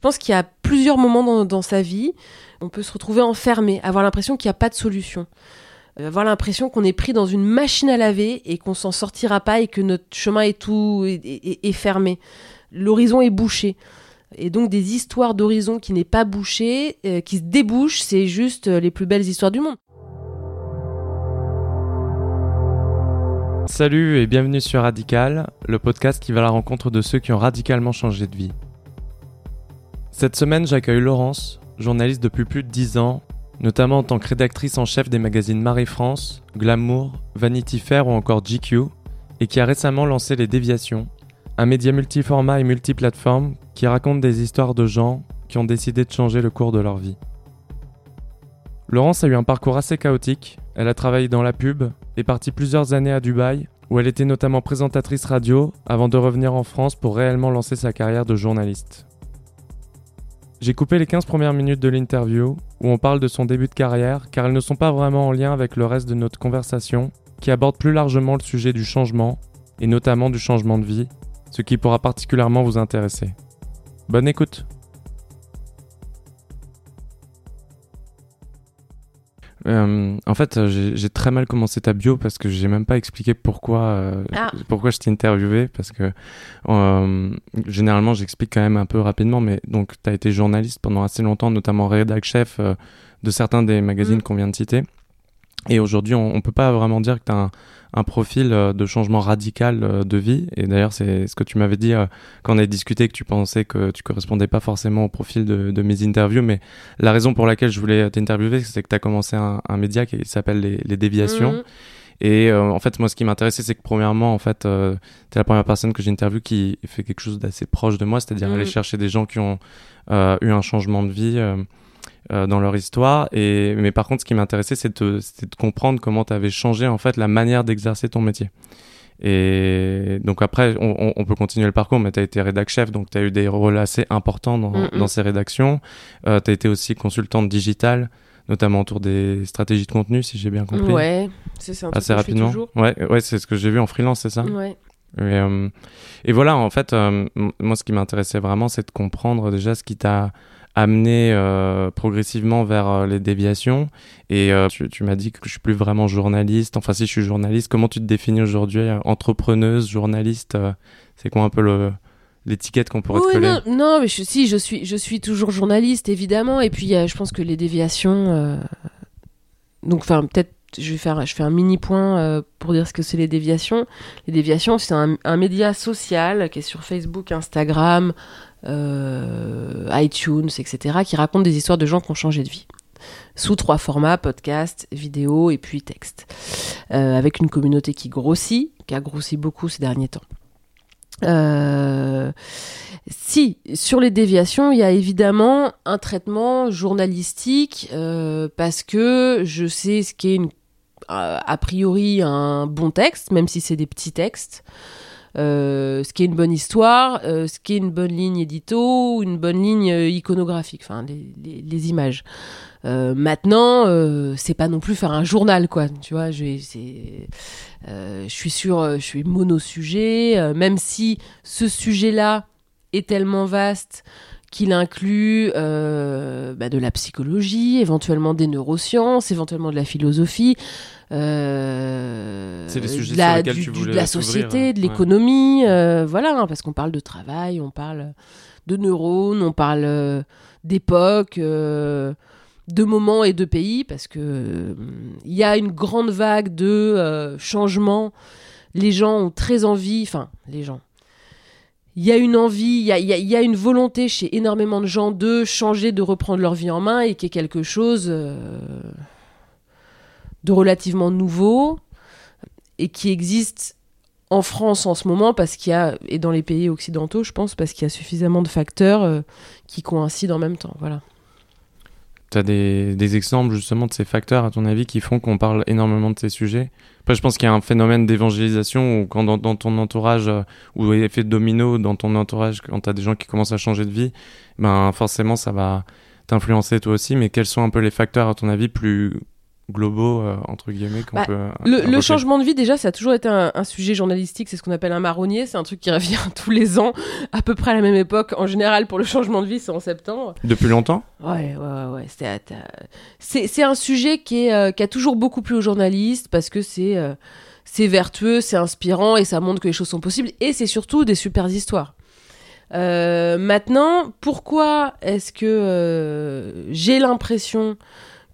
Je pense qu'il y a plusieurs moments dans, sa vie, on peut se retrouver enfermé, avoir l'impression qu'il n'y a pas de solution. Euh, avoir l'impression qu'on est pris dans une machine à laver et qu'on s'en sortira pas et que notre chemin est tout est, fermé. L'horizon est bouché. Et donc des histoires d'horizon qui n'est pas bouché, euh, qui se débouchent, c'est juste euh, les plus belles histoires du monde. Salut et bienvenue sur Radical, le podcast qui va à la rencontre de ceux qui ont radicalement changé de vie. Cette semaine, j'accueille Laurence, journaliste depuis plus de 10 ans, notamment en tant que rédactrice en chef des magazines Marie-France, Glamour, Vanity Fair ou encore GQ, et qui a récemment lancé Les Déviations, un média multiformat et multiplateforme qui raconte des histoires de gens qui ont décidé de changer le cours de leur vie. Laurence a eu un parcours assez chaotique, elle a travaillé dans la pub, est partie plusieurs années à Dubaï, où elle était notamment présentatrice radio avant de revenir en France pour réellement lancer sa carrière de journaliste. J'ai coupé les 15 premières minutes de l'interview, où on parle de son début de carrière, car elles ne sont pas vraiment en lien avec le reste de notre conversation, qui aborde plus largement le sujet du changement, et notamment du changement de vie, ce qui pourra particulièrement vous intéresser. Bonne écoute Euh, en fait, j'ai très mal commencé ta bio parce que j'ai même pas expliqué pourquoi euh, ah. pourquoi je t'ai interviewé parce que euh, généralement j'explique quand même un peu rapidement. Mais donc, tu as été journaliste pendant assez longtemps, notamment rédac chef de certains des magazines mm. qu'on vient de citer. Et aujourd'hui, on, on peut pas vraiment dire que tu as un, un profil euh, de changement radical euh, de vie. Et d'ailleurs, c'est ce que tu m'avais dit euh, quand on a discuté, que tu pensais que tu correspondais pas forcément au profil de, mes interviews. Mais la raison pour laquelle je voulais t'interviewer, c'est que tu as commencé un, média qui s'appelle les, Déviations. Mhm. Et en fait, moi, ce qui m'intéressait, c'est que premièrement, en fait, tu es la première personne que j'interviewe qui fait quelque chose d'assez proche de moi, c'est-à-dire aller mhm. chercher des gens qui ont eu un changement de vie. Euh, dans leur histoire. Et, mais par contre, ce qui m'intéressait, c'est de, de, comprendre comment tu avais changé en fait la manière d'exercer ton métier. Et donc après, on, on, peut continuer le parcours, mais tu as été rédac chef, donc tu as eu des rôles assez importants dans, mm, mm. dans ces rédactions. Euh, tu as été aussi consultante digitale, notamment autour des stratégies de contenu, si j'ai bien compris. Ouais, c'est ça. Assez rapidement. Ouais, ouais c'est ce que j'ai vu en freelance, c'est ça Ouais. Et, euh, et, voilà, en fait, moi, ce qui m'intéressait vraiment, c'est de comprendre déjà ce qui t'a amené euh, progressivement vers euh, les déviations. Et euh, tu, m'as dit que je suis plus vraiment journaliste. Enfin, si je suis journaliste, comment tu te définis aujourd'hui Entrepreneuse, journaliste C'est quoi un peu le l'étiquette qu'on pourrait te coller non, mais je, si je suis je suis toujours journaliste évidemment et puis je pense que les déviations donc enfin peut-être je vais faire je fais un mini point pour dire ce que c'est les déviations les déviations c'est un, un, média social qui est sur Facebook Instagram euh, iTunes, etc., qui racontent des histoires de gens qui ont changé de vie sous trois formats, podcast, vidéo et puis texte, euh, avec une communauté qui grossit, qui a grossi beaucoup ces derniers temps. Euh, si, sur les déviations, il y a évidemment un traitement journalistique, parce que je sais ce qu'est a priori un bon texte, même si c'est des petits textes. Euh, ce qui est une bonne histoire, euh, ce qui est une bonne ligne édito, une bonne ligne euh, iconographique, enfin les, images. maintenant, c'est pas non plus faire un journal, quoi. Tu vois, je, je suis sur, je suis mono-sujet, même si ce sujet-là est tellement vaste qu'il inclut bah, de la psychologie, éventuellement des neurosciences, éventuellement de la philosophie. Euh, c'est sujets la, sur lesquels tu voulais de la société, de l'économie, euh, voilà, hein, parce qu'on parle de travail, on parle de neurones, on parle euh, d'époque, de moments et de pays, parce que il y a une grande vague de changements. Les gens ont très envie, enfin, les gens. Il y a une envie, il y a, une volonté chez énormément de gens de changer, de reprendre leur vie en main et qui est quelque chose de relativement nouveau et qui existe en France en ce moment parce qu'il y a, et dans les pays occidentaux, je pense, parce qu'il y a suffisamment de facteurs euh, qui coïncident en même temps. Voilà. Tu as des, exemples justement de ces facteurs, à ton avis, qui font qu'on parle énormément de ces sujets? Après, je pense qu'il y a un phénomène d'évangélisation où, quand dans, ton entourage, euh, ou effet domino dans ton entourage, quand tu as des gens qui commencent à changer de vie, ben forcément, ça va t'influencer toi aussi. Mais quels sont un peu les facteurs, à ton avis, plus globaux, entre guillemets, qu'on bah, peut. Le, changement de vie, déjà, ça a toujours été un, sujet journalistique. C'est ce qu'on appelle un marronnier. C'est un truc qui revient tous les ans, à peu près à la même époque. En général, pour le changement de vie, c'est en septembre. Depuis longtemps? Ouais, ouais, ouais. C'est un sujet qui, est, qui a toujours beaucoup plu aux journalistes parce que c'est c'est vertueux, c'est inspirant et ça montre que les choses sont possibles. Et c'est surtout des super histoires. Euh, maintenant, pourquoi est-ce que euh, j'ai l'impression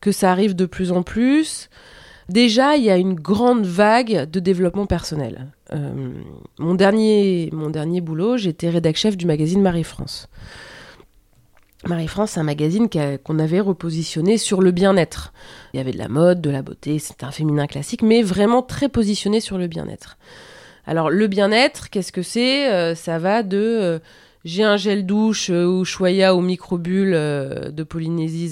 que ça arrive de plus en plus Déjà, il y a une grande vague de développement personnel. Euh, mon, dernier, mon dernier boulot, j'étais rédac chef du magazine Marie-France. Marie-France, c'est un magazine qu'on avait repositionné sur le bien-être. Il y avait de la mode, de la beauté, c'était un féminin classique, mais vraiment très positionné sur le bien-être. Alors le bien-être, qu'est-ce que c'est? Ça va de j'ai un gel douche ou choya ou microbule de Polynésie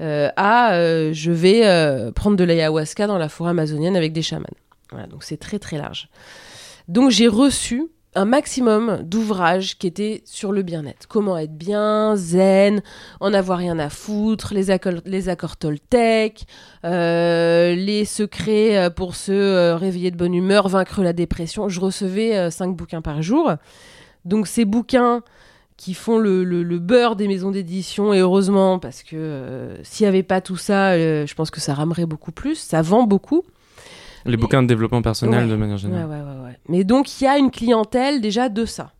euh, à euh, je vais euh, prendre de l'ayahuasca dans la forêt amazonienne avec des chamans. Voilà, donc c'est très très large. Donc j'ai reçu un maximum d'ouvrages qui étaient sur le bien-être. Comment être bien, zen, en avoir rien à foutre, les accords, les accords Toltec, les secrets pour se réveiller de bonne humeur, vaincre la dépression. Je recevais cinq bouquins par jour. Donc ces bouquins qui font le, beurre des maisons d'édition, et heureusement, parce que euh, s'il n'y avait pas tout ça, euh, je pense que ça ramerait beaucoup plus, ça vend beaucoup. Les bouquins de développement personnel de manière générale. Ouais, ouais, ouais, Mais donc il y a une clientèle déjà de ça.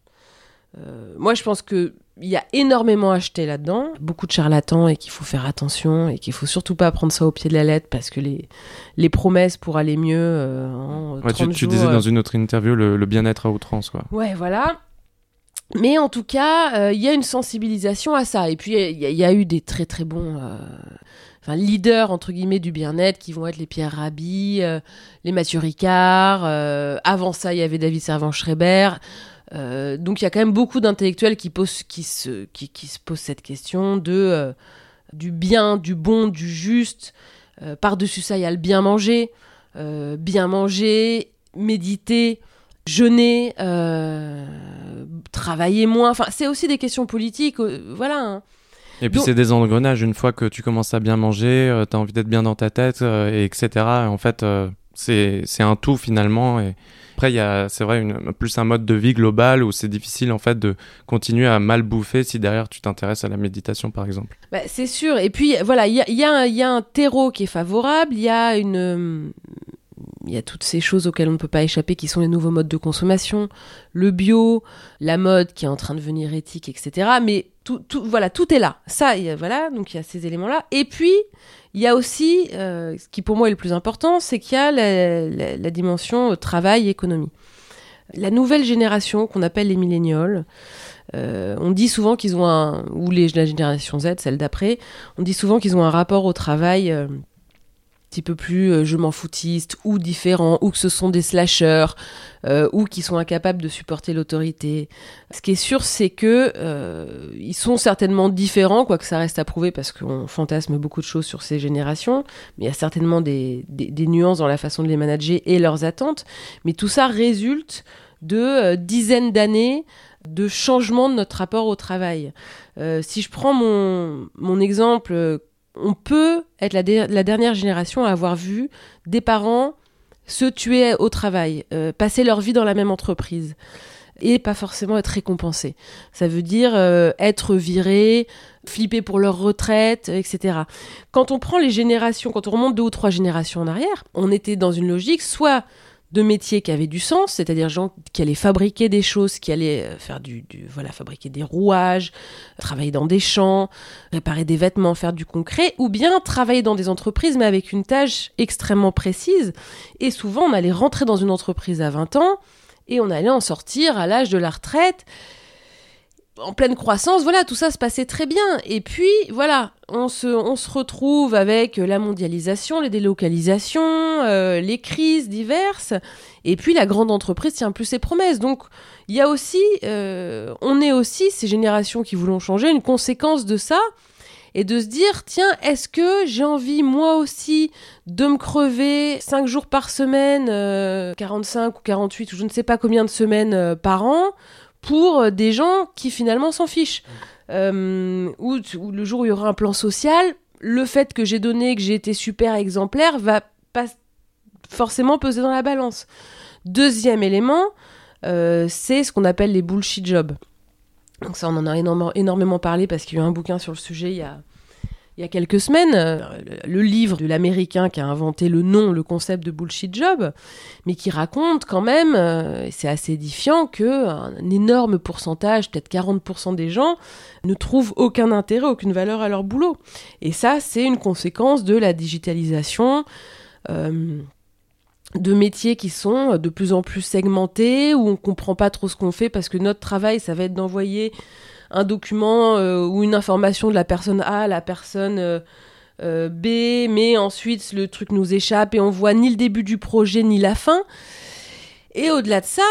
Euh, moi je pense que il y a énormément acheté là-dedans, beaucoup de charlatans et qu'il faut faire attention et qu'il faut surtout pas prendre ça au pied de la lettre parce que les, les promesses pour aller mieux. tu, disais dans une autre interview le, le bien-être à outrance. Quoi. Ouais, voilà. Mais en tout cas, euh, il y a une sensibilisation à ça. Et puis, il y, a eu des très très bons euh, leaders, entre guillemets, du bien-être, qui vont être les Pierre Rabhi, euh, les Mathieu Ricard. avant ça, il y avait David Servan-Schreiber. donc, il y a quand même beaucoup d'intellectuels qui, se, qui, se posent cette question de, du bien, du bon, du juste. Par-dessus ça, il y a le bien manger. bien manger, méditer jeûner, travailler moins. Enfin, c'est aussi des questions politiques. Euh, voilà. Hein. Et puis c'est des engrenages. Une fois que tu commences à bien manger, euh, tu as envie d'être bien dans ta tête, et etc. en fait, c'est un tout finalement. Et après, il y a, c'est vrai, une, plus un mode de vie global où c'est difficile en fait de continuer à mal bouffer si derrière tu t'intéresses à la méditation par exemple. Bah, c'est sûr. Et puis voilà, il y a, y, a y a, un terreau qui est favorable. Il y a une il y a toutes ces choses auxquelles on ne peut pas échapper qui sont les nouveaux modes de consommation, le bio, la mode qui est en train de devenir éthique, etc. Mais tout, voilà, tout est là. Ça, voilà, donc il y a ces éléments-là. Et puis, il y a aussi, euh, ce qui pour moi est le plus important, c'est qu'il y a la, dimension travail-économie. La nouvelle génération qu'on appelle les millénials, euh, on dit souvent qu'ils ont un, ou la génération Z, celle d'après, on dit souvent qu'ils ont un rapport au travail euh, petit peu plus euh, je m'en foutiste ou différents ou que ce sont des slashers euh, ou qui sont incapables de supporter l'autorité. Ce qui est sûr, c'est que euh, ils sont certainement différents, quoique ça reste à prouver parce qu'on fantasme beaucoup de choses sur ces générations, mais il y a certainement des, des, nuances dans la façon de les manager et leurs attentes. Mais tout ça résulte de dizaines d'années de changement de notre rapport au travail. si je prends mon, mon exemple on peut être la, dernière génération à avoir vu des parents se tuer au travail, euh, passer leur vie dans la même entreprise et pas forcément être récompensés. Ça veut dire euh, être viré, flipper pour leur retraite, etc. Quand on prend les générations, quand on remonte deux ou trois générations en arrière, on était dans une logique soit de métiers qui avaient du sens, c'est-à-dire gens qui allaient fabriquer des choses, qui allaient euh, faire du, voilà, fabriquer des rouages, travailler dans des champs, réparer des vêtements, faire du concret, ou bien travailler dans des entreprises mais avec une tâche extrêmement précise. Et souvent, on allait rentrer dans une entreprise à 20 ans et on allait en sortir à l'âge de la retraite en pleine croissance, voilà, tout ça se passait très bien. Et puis, voilà, on se, on se retrouve avec la mondialisation, les délocalisations, euh, les crises diverses, et puis la grande entreprise tient plus ses promesses. Donc, il y a aussi, euh, on est aussi, ces générations qui voulons changer, une conséquence de ça, et de se dire, tiens, est-ce que j'ai envie, moi aussi, de me crever 5 jours par semaine, 45 euh, ou 48, ou je ne sais pas combien de semaines par an, pour euh, des gens qui finalement s'en fichent. Euh, ou, le jour où il y aura un plan social, le fait que j'ai donné, que j'ai été super exemplaire, va pas forcément peser dans la balance. Deuxième élément, euh, c'est ce qu'on appelle les bullshit jobs. Donc ça, on en a énormément, énormément parlé parce qu'il y a eu un bouquin sur le sujet il y a, il y a quelques semaines, euh, le livre de l'américain qui a inventé le nom, le concept de bullshit job, mais qui raconte quand même, euh, et c'est assez édifiant, que un énorme pourcentage, peut-être 40% des gens, ne trouvent aucun intérêt, aucune valeur à leur boulot. Et ça, c'est une conséquence de la digitalisation. Euh, de métiers qui sont de plus en plus segmentés, où on comprend pas trop ce qu'on fait parce que notre travail, ça va être d'envoyer un document euh, ou une information de la personne A à la personne euh, euh, B, mais ensuite le truc nous échappe et on voit ni le début du projet ni la fin. Et au-delà de ça,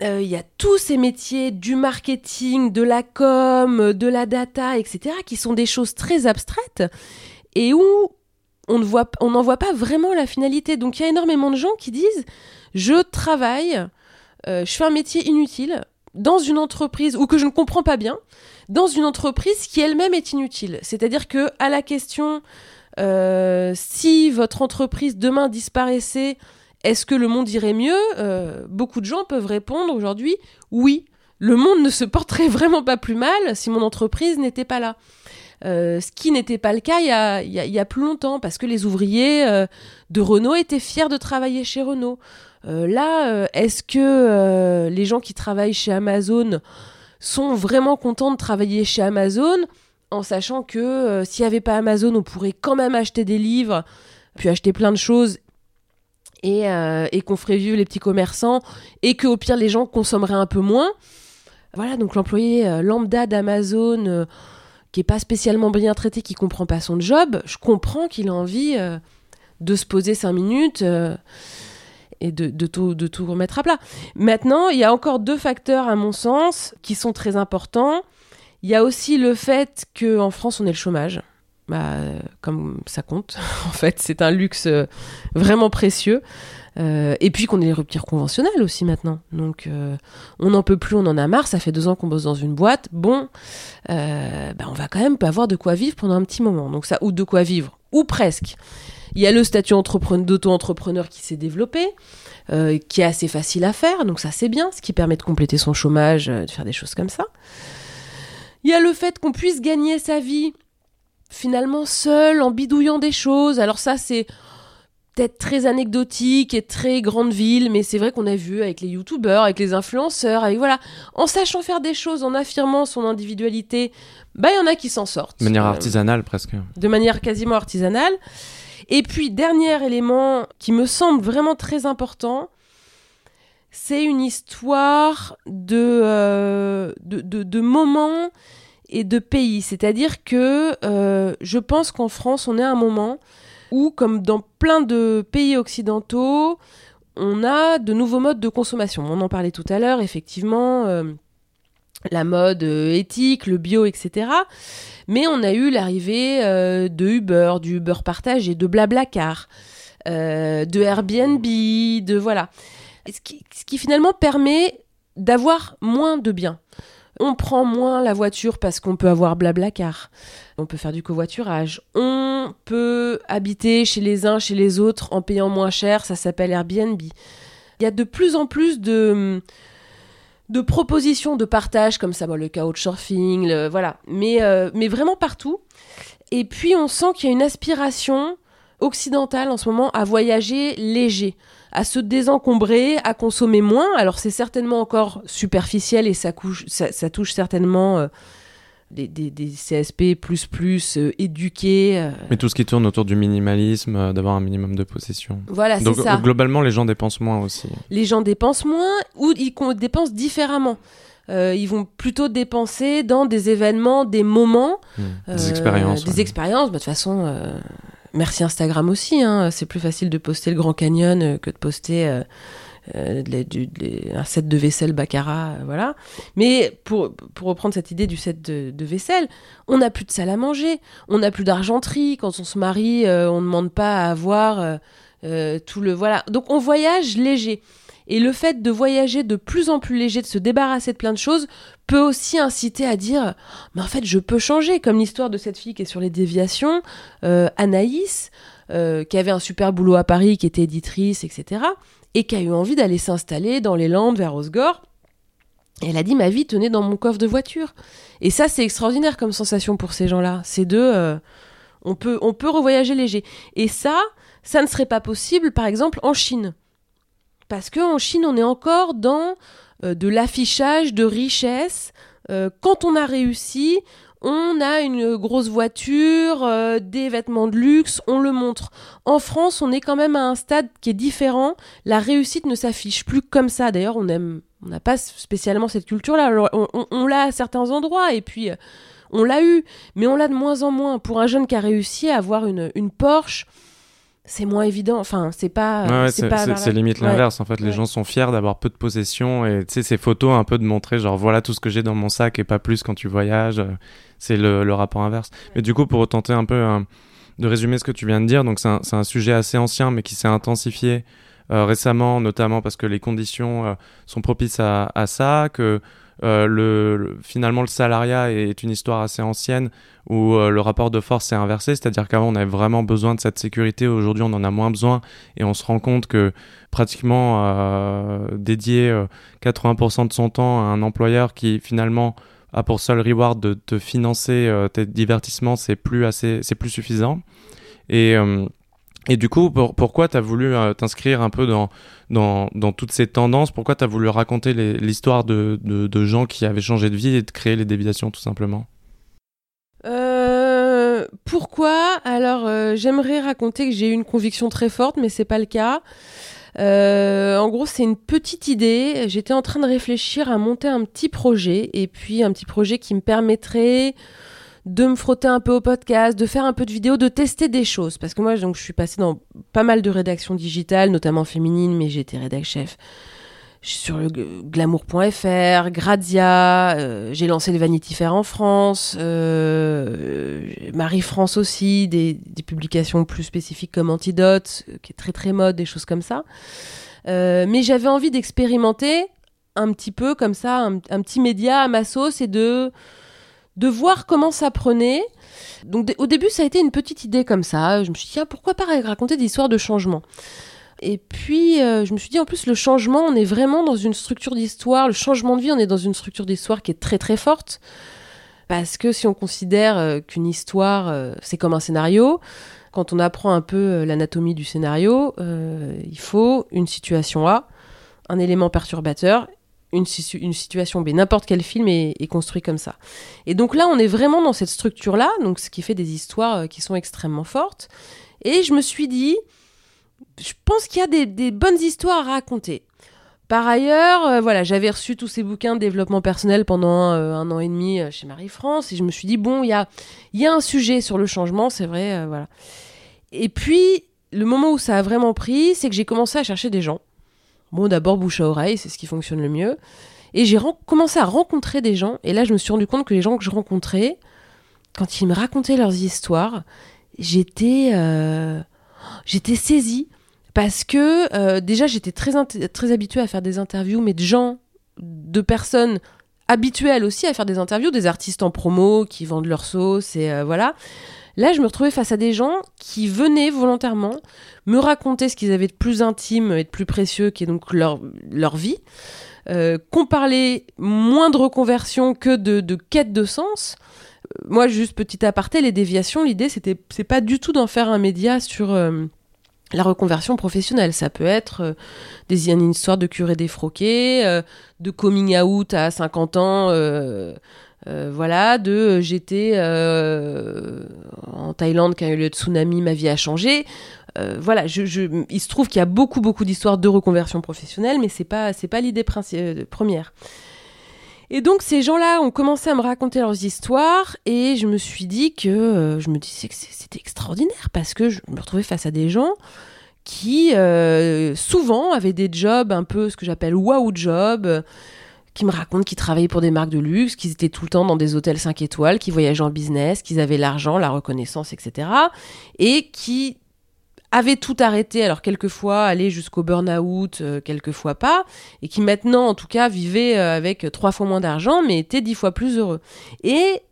il y a tous ces métiers du marketing, de la com, de la data, etc., qui sont des choses très abstraites et où on n'en voit pas vraiment la finalité. Donc il y a énormément de gens qui disent je travaille, je fais un métier inutile, dans une entreprise ou que je ne comprends pas bien, dans une entreprise qui elle-même est inutile. C'est-à-dire que à la question euh, si votre entreprise demain disparaissait, est-ce que le monde irait mieux euh, Beaucoup de gens peuvent répondre aujourd'hui oui. Le monde ne se porterait vraiment pas plus mal si mon entreprise n'était pas là. Euh, ce qui n'était pas le cas il y, a, il y, a, plus longtemps, parce que les ouvriers de Renault étaient fiers de travailler chez Renault. Euh, là, euh, est-ce que euh, les gens qui travaillent chez Amazon sont vraiment contents de travailler chez Amazon en sachant que s'il n'y avait pas Amazon, on pourrait quand même acheter des livres, puis acheter plein de choses et, qu'on ferait vivre les petits commerçants et que au pire les gens consommeraient un peu moins. Voilà, donc l'employé lambda d'Amazon qui est pas spécialement bien traité, qui comprend pas son job, je comprends qu'il a envie de se poser cinq minutes et de, tout, remettre à plat. Maintenant, il y a encore deux facteurs, à mon sens, qui sont très importants. Il y a aussi le fait qu'en France, on ait le chômage. Bah, comme ça compte, en fait, c'est un luxe euh, vraiment précieux. Euh, et puis qu'on ait les ruptures conventionnelles aussi maintenant. Donc euh, on n'en peut plus, on en a marre, ça fait deux ans qu'on bosse dans une boîte. Bon, bah, on va quand même pas avoir de quoi vivre pendant un petit moment. Donc ça, ou de quoi vivre, ou presque. Il y a le statut d'auto-entrepreneur qui s'est développé, euh, qui est assez facile à faire, donc ça c'est bien, ce qui permet de compléter son chômage, euh, de faire des choses comme ça. Il y a le fait qu'on puisse gagner sa vie finalement seul, en bidouillant des choses. Alors ça c'est peut-être très anecdotique et très grande ville, mais c'est vrai qu'on a vu avec les youtubeurs, avec les influenceurs, avec voilà, en sachant faire des choses, en affirmant son individualité, bah il y en a qui s'en sortent. De manière artisanale presque. De manière quasiment artisanale. Et puis, dernier élément qui me semble vraiment très important, c'est une histoire de, euh, de, moments et de pays. C'est-à-dire que euh, je pense qu'en France, on est à un moment où, comme dans plein de pays occidentaux, on a de nouveaux modes de consommation. On en parlait tout à l'heure, effectivement. Euh, la mode euh, éthique, le bio, etc. Mais on a eu l'arrivée euh, de Uber, du Uber partagé, de Blablacar, de Airbnb, de voilà. Ce qui finalement permet d'avoir moins de biens. On prend moins la voiture parce qu'on peut avoir Blablacar. On peut faire du covoiturage. On peut habiter chez les uns, chez les autres en payant moins cher. Ça s'appelle Airbnb. Il y a de plus en plus de de propositions de partage comme ça, le couchsurfing, voilà, mais, euh, mais vraiment partout. Et puis on sent qu'il y a une aspiration occidentale en ce moment à voyager léger, à se désencombrer, à consommer moins. Alors c'est certainement encore superficiel et ça, ça, touche certainement euh, des, des, CSP plus plus euh, éduqués. Euh. Mais tout ce qui tourne autour du minimalisme, d'avoir un minimum de possession. Voilà, c'est ça. globalement, les gens dépensent moins aussi. Les gens dépensent moins ou ils dépensent différemment. ils vont plutôt dépenser dans des événements, des moments, hmm. des expériences. Des expériences. Bah, de toute façon, merci Instagram aussi. Hein. C'est plus facile de poster le Grand Canyon que de poster euh, un set de vaisselle Baccarat, euh, voilà. Mais pour, pour reprendre cette idée du set de, vaisselle, on n'a plus de salle à manger, on n'a plus d'argenterie. Quand on se marie, euh, on ne demande pas à avoir tout le. Voilà. Donc on voyage léger. Et le fait de voyager de plus en plus léger, de se débarrasser de plein de choses, peut aussi inciter à dire Mais en fait, je peux changer, comme l'histoire de cette fille qui est sur les déviations, euh, Anaïs, euh, qui avait un super boulot à Paris, qui était éditrice, etc., et qui a eu envie d'aller s'installer dans les Landes vers Osgore. Et elle a dit Ma vie tenait dans mon coffre de voiture. Et ça, c'est extraordinaire comme sensation pour ces gens-là. C'est de. Euh, on, peut, on peut revoyager léger. Et ça, ça ne serait pas possible, par exemple, en Chine. Parce qu'en Chine, on est encore dans euh, de l'affichage de richesse. Euh, quand on a réussi, on a une grosse voiture, euh, des vêtements de luxe, on le montre. En France, on est quand même à un stade qui est différent. La réussite ne s'affiche plus comme ça. D'ailleurs, on n'a pas spécialement cette culture-là. On, l'a à certains endroits et puis on l'a eu, mais on l'a de moins en moins. Pour un jeune qui a réussi à avoir une Porsche, c'est moins évident. Enfin, c'est pas. c'est limite l'inverse. En fait, les gens sont fiers d'avoir peu de possessions et tu sais, ces photos un peu de montrer, genre voilà tout ce que j'ai dans mon sac et pas plus quand tu voyages. Euh, c'est le, rapport inverse. Mais du coup, pour tenter un peu hein, de résumer ce que tu viens de dire, donc c'est un, sujet assez ancien mais qui s'est intensifié euh, récemment, notamment parce que les conditions euh, sont propices à, à ça, que euh, le, finalement, le salariat est une histoire assez ancienne où euh, le rapport de force s'est inversé, c'est-à-dire qu'avant on avait vraiment besoin de cette sécurité, aujourd'hui on en a moins besoin et on se rend compte que pratiquement euh, dédier 80% de son temps à un employeur qui finalement a pour seul reward de te financer tes divertissements, c'est plus c'est plus suffisant. Et et du coup, pourquoi tu as voulu euh, t'inscrire un peu dans, toutes ces tendances? Pourquoi tu as voulu raconter l'histoire de, gens qui avaient changé de vie et de créer les déviations tout simplement? Euh, Pourquoi? Alors, euh, j'aimerais raconter que j'ai eu une conviction très forte, mais c'est pas le cas. en gros, c'est une petite idée. J'étais en train de réfléchir à monter un petit projet, et puis un petit projet qui me permettrait de me frotter un peu au podcast, de faire un peu de vidéo, de tester des choses. Parce que moi, donc, je suis passée dans pas mal de rédactions digitales, notamment féminines, mais j'étais rédac chef sur le glamour.fr, Grazia, euh, j'ai lancé le Vanity Fair en France, euh, Marie-France aussi, des, publications plus spécifiques comme Antidote, euh, qui est très très mode, des choses comme ça. mais j'avais envie d'expérimenter un petit peu comme ça, un, un, petit média à ma sauce et de de voir comment ça prenait. Donc au début, ça a été une petite idée comme ça. Je me suis dit, pourquoi pas raconter des histoires de changement? Et puis, euh, je me suis dit, en plus, le changement, on est vraiment dans une structure d'histoire. Le changement de vie, on est dans une structure d'histoire qui est très très forte. Parce que si on considère euh, qu'une histoire, euh, c'est comme un scénario, quand on apprend un peu l'anatomie du scénario, il faut une situation A, un élément perturbateur une, situation B. N'importe quel film est, construit comme ça. Et donc là, on est vraiment dans cette structure-là, donc ce qui fait des histoires euh, qui sont extrêmement fortes. Et je me suis dit, je pense qu'il y a des, bonnes histoires à raconter. Par ailleurs, euh, voilà, j'avais reçu tous ces bouquins de développement personnel pendant euh, un an et demi chez Marie-France, et je me suis dit, bon, il y a, y a un sujet sur le changement, c'est vrai, voilà. Et puis, le moment où ça a vraiment pris, c'est que j'ai commencé à chercher des gens Bon, d'abord bouche à oreille, c'est ce qui fonctionne le mieux. Et j'ai commencé à rencontrer des gens. Et là, je me suis rendu compte que les gens que je rencontrais, quand ils me racontaient leurs histoires, j'étais euh, j'étais saisie parce que euh, déjà j'étais très habituée à faire des interviews, mais de gens, de personnes habituelles aussi à faire des interviews, des artistes en promo qui vendent leur sauce et euh, voilà. Là, je me retrouvais face à des gens qui venaient volontairement me raconter ce qu'ils avaient de plus intime et de plus précieux, qui est donc leur, leur vie, euh, qu'on parlait moins de reconversion que de, de quête de sens. Euh, moi, juste petit aparté, les déviations, l'idée, c'était, c'est pas du tout d'en faire un média sur euh, la reconversion professionnelle. Ça peut être des, une histoire de curé défroqué, de coming out à 50 ans euh, voilà, de euh, j'étais euh, en Thaïlande quand il y a eu le tsunami, ma vie a changé. voilà, il se trouve qu'il y a beaucoup beaucoup d'histoires de reconversion professionnelle, mais c'est pas c'est pas l'idée première. Et donc ces gens-là ont commencé à me raconter leurs histoires et je me suis dit que je me disais que c'était extraordinaire parce que je me retrouvais face à des gens qui souvent avaient des jobs un peu ce que j'appelle wow job qui me racontent qu'ils travaillaient pour des marques de luxe, qu'ils étaient tout le temps dans des hôtels 5 étoiles, qu'ils voyageaient en business, qu'ils avaient l'argent, la reconnaissance, etc. Et qui avait tout arrêté, alors quelquefois aller jusqu'au burn-out, euh, quelquefois pas, et qui maintenant, en tout cas, vivait euh, avec trois fois moins d'argent, mais était dix fois plus heureux. Et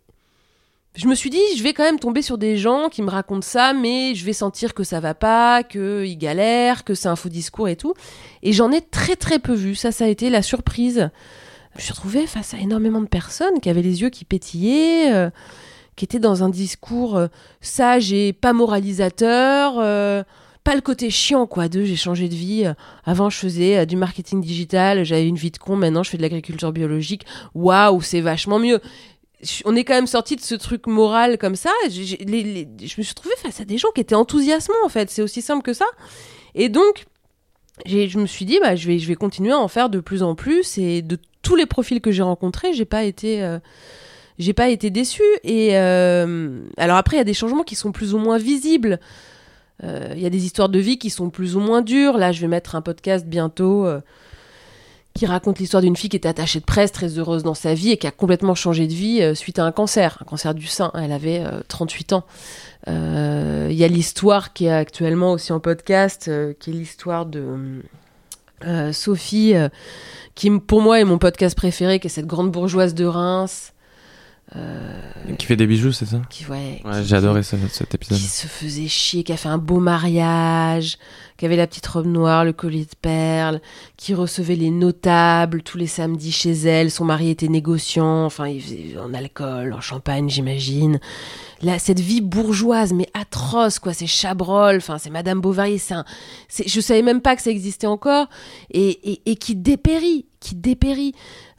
je me suis dit, je vais quand même tomber sur des gens qui me racontent ça, mais je vais sentir que ça va pas, qu'ils galèrent, que c'est un faux discours et tout. Et j'en ai très très peu vu. Ça, ça a été la surprise. Je me suis retrouvée face à énormément de personnes qui avaient les yeux qui pétillaient. Euh, qui était dans un discours euh, sage et pas moralisateur. Euh, pas le côté chiant, quoi, de j'ai changé de vie. Avant, je faisais du marketing digital, j'avais une vie de con, maintenant, je fais de l'agriculture biologique. Waouh, c'est vachement mieux. On est quand même sorti de ce truc moral comme ça. je me suis trouvée face à des gens qui étaient enthousiasmants, en fait. C'est aussi simple que ça. Et donc, je me suis dit, bah, je, vais, je vais continuer à en faire de plus en plus. Et de tous les profils que j'ai rencontrés, j'ai pas été j'ai pas été déçue. Et euh, alors après, il y a des changements qui sont plus ou moins visibles. Euh, il y a des histoires de vie qui sont plus ou moins dures. Là, je vais mettre un podcast bientôt euh, qui raconte l'histoire d'une fille qui était attachée de presse, très heureuse dans sa vie et qui a complètement changé de vie suite à un cancer, un cancer du sein. Elle avait 38 ans. Il y a l'histoire qui est actuellement aussi en podcast, qui est l'histoire de Sophie, qui pour moi est mon podcast préféré, qui est cette grande bourgeoise de Reims. Euh, qui fait des bijoux, c'est ça qui, ouais, J'ai adoré cet épisode. Qui se faisait chier, qui a fait un beau mariage, qui avait la petite robe noire, le collier de perles, qui recevait les notables tous les samedis chez elle. Son mari était négociant, enfin, il faisait en alcool, en champagne, j'imagine. Là, cette vie bourgeoise, mais atroce, quoi. C'est Chabrol, enfin, c'est Madame Bovary, c'est un. Je savais même pas que ça existait encore, et, et, et qui dépérit, qui dépérit.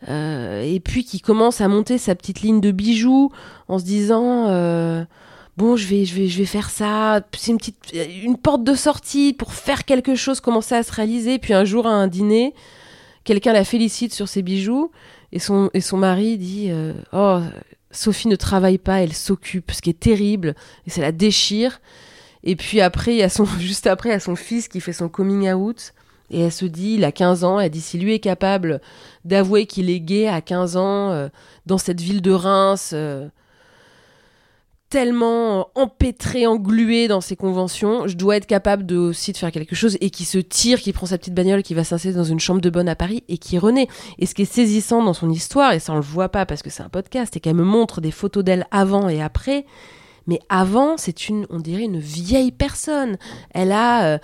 Euh, et puis qui commence à monter sa petite ligne de bijoux en se disant euh, bon je vais je vais je vais faire ça. C'est une petite une porte de sortie pour faire quelque chose commencer à se réaliser. Puis un jour à un dîner quelqu'un la félicite sur ses bijoux et son et son mari dit euh, oh Sophie ne travaille pas elle s'occupe ce qui est terrible et ça la déchire. Et puis après a son juste après a son fils qui fait son coming out et elle se dit, il a 15 ans, elle dit, si lui est capable d'avouer qu'il est gay à 15 ans, euh, dans cette ville de Reims, euh, tellement empêtré, englué dans ses conventions, je dois être capable aussi de faire quelque chose, et qui se tire, qui prend sa petite bagnole, qui va s'installer dans une chambre de bonne à Paris, et qui renaît. Et ce qui est saisissant dans son histoire, et ça on le voit pas parce que c'est un podcast, et qu'elle me montre des photos d'elle avant et après, mais avant, c'est une, on dirait une vieille personne. Elle a, euh,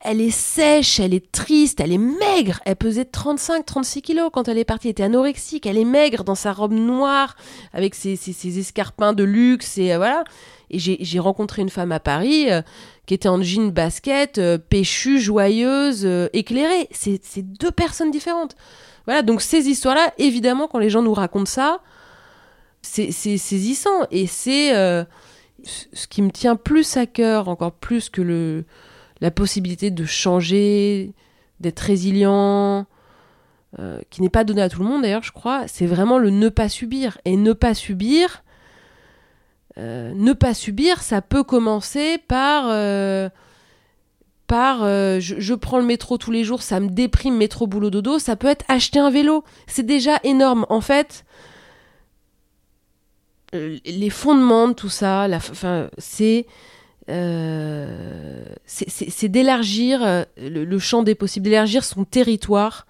elle est sèche, elle est triste, elle est maigre. Elle pesait 35, 36 kilos quand elle est partie. Elle était anorexique. Elle est maigre dans sa robe noire avec ses, ses, escarpins de luxe et euh, voilà. Et j'ai rencontré une femme à Paris euh, qui était en jean basket, péchue, joyeuse, éclairée. C'est deux personnes différentes. Voilà. Donc ces histoires-là, évidemment, quand les gens nous racontent ça, c'est saisissant et c'est euh, ce qui me tient plus à cœur, encore plus que le, la possibilité de changer, d'être résilient, euh, qui n'est pas donné à tout le monde d'ailleurs, je crois, c'est vraiment le ne pas subir. Et ne pas subir, euh, ne pas subir, ça peut commencer par par je, je, prends le métro tous les jours, ça me déprime, métro, boulot, dodo, ça peut être acheter un vélo. C'est déjà énorme. En fait, les fondements de tout ça, euh, c'est d'élargir euh, le, champ des possibles, d'élargir son territoire.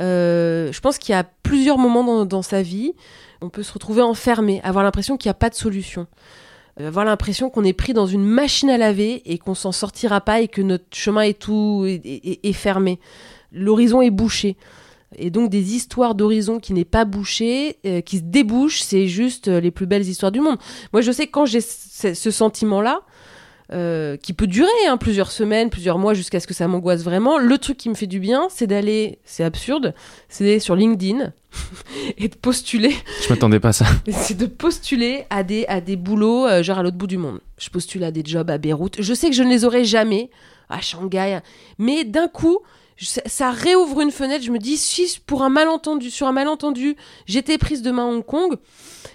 je pense qu'il y a plusieurs moments dans, sa vie, on peut se retrouver enfermé, avoir l'impression qu'il n'y a pas de solution, avoir l'impression qu'on est pris dans une machine à laver et qu'on s'en sortira pas et que notre chemin est tout est fermé. L'horizon est bouché et donc des histoires d'horizon qui n'est pas bouché, euh, qui se débouchent, c'est juste euh, les plus belles histoires du monde. Moi, je sais que quand j'ai ce sentiment-là, euh, qui peut durer hein, plusieurs semaines, plusieurs mois, jusqu'à ce que ça m'angoisse vraiment, le truc qui me fait du bien, c'est d'aller, c'est absurde, c'est d'aller sur LinkedIn et de postuler. Je m'attendais pas à ça. c'est de postuler à des, à des boulots, genre à l'autre bout du monde. Je postule à des jobs à Beyrouth. Je sais que je ne les aurai jamais à Shanghai, mais d'un coup, ça réouvre une fenêtre. Je me dis, si pour un malentendu, sur un malentendu, j'étais prise de main à Hong Kong,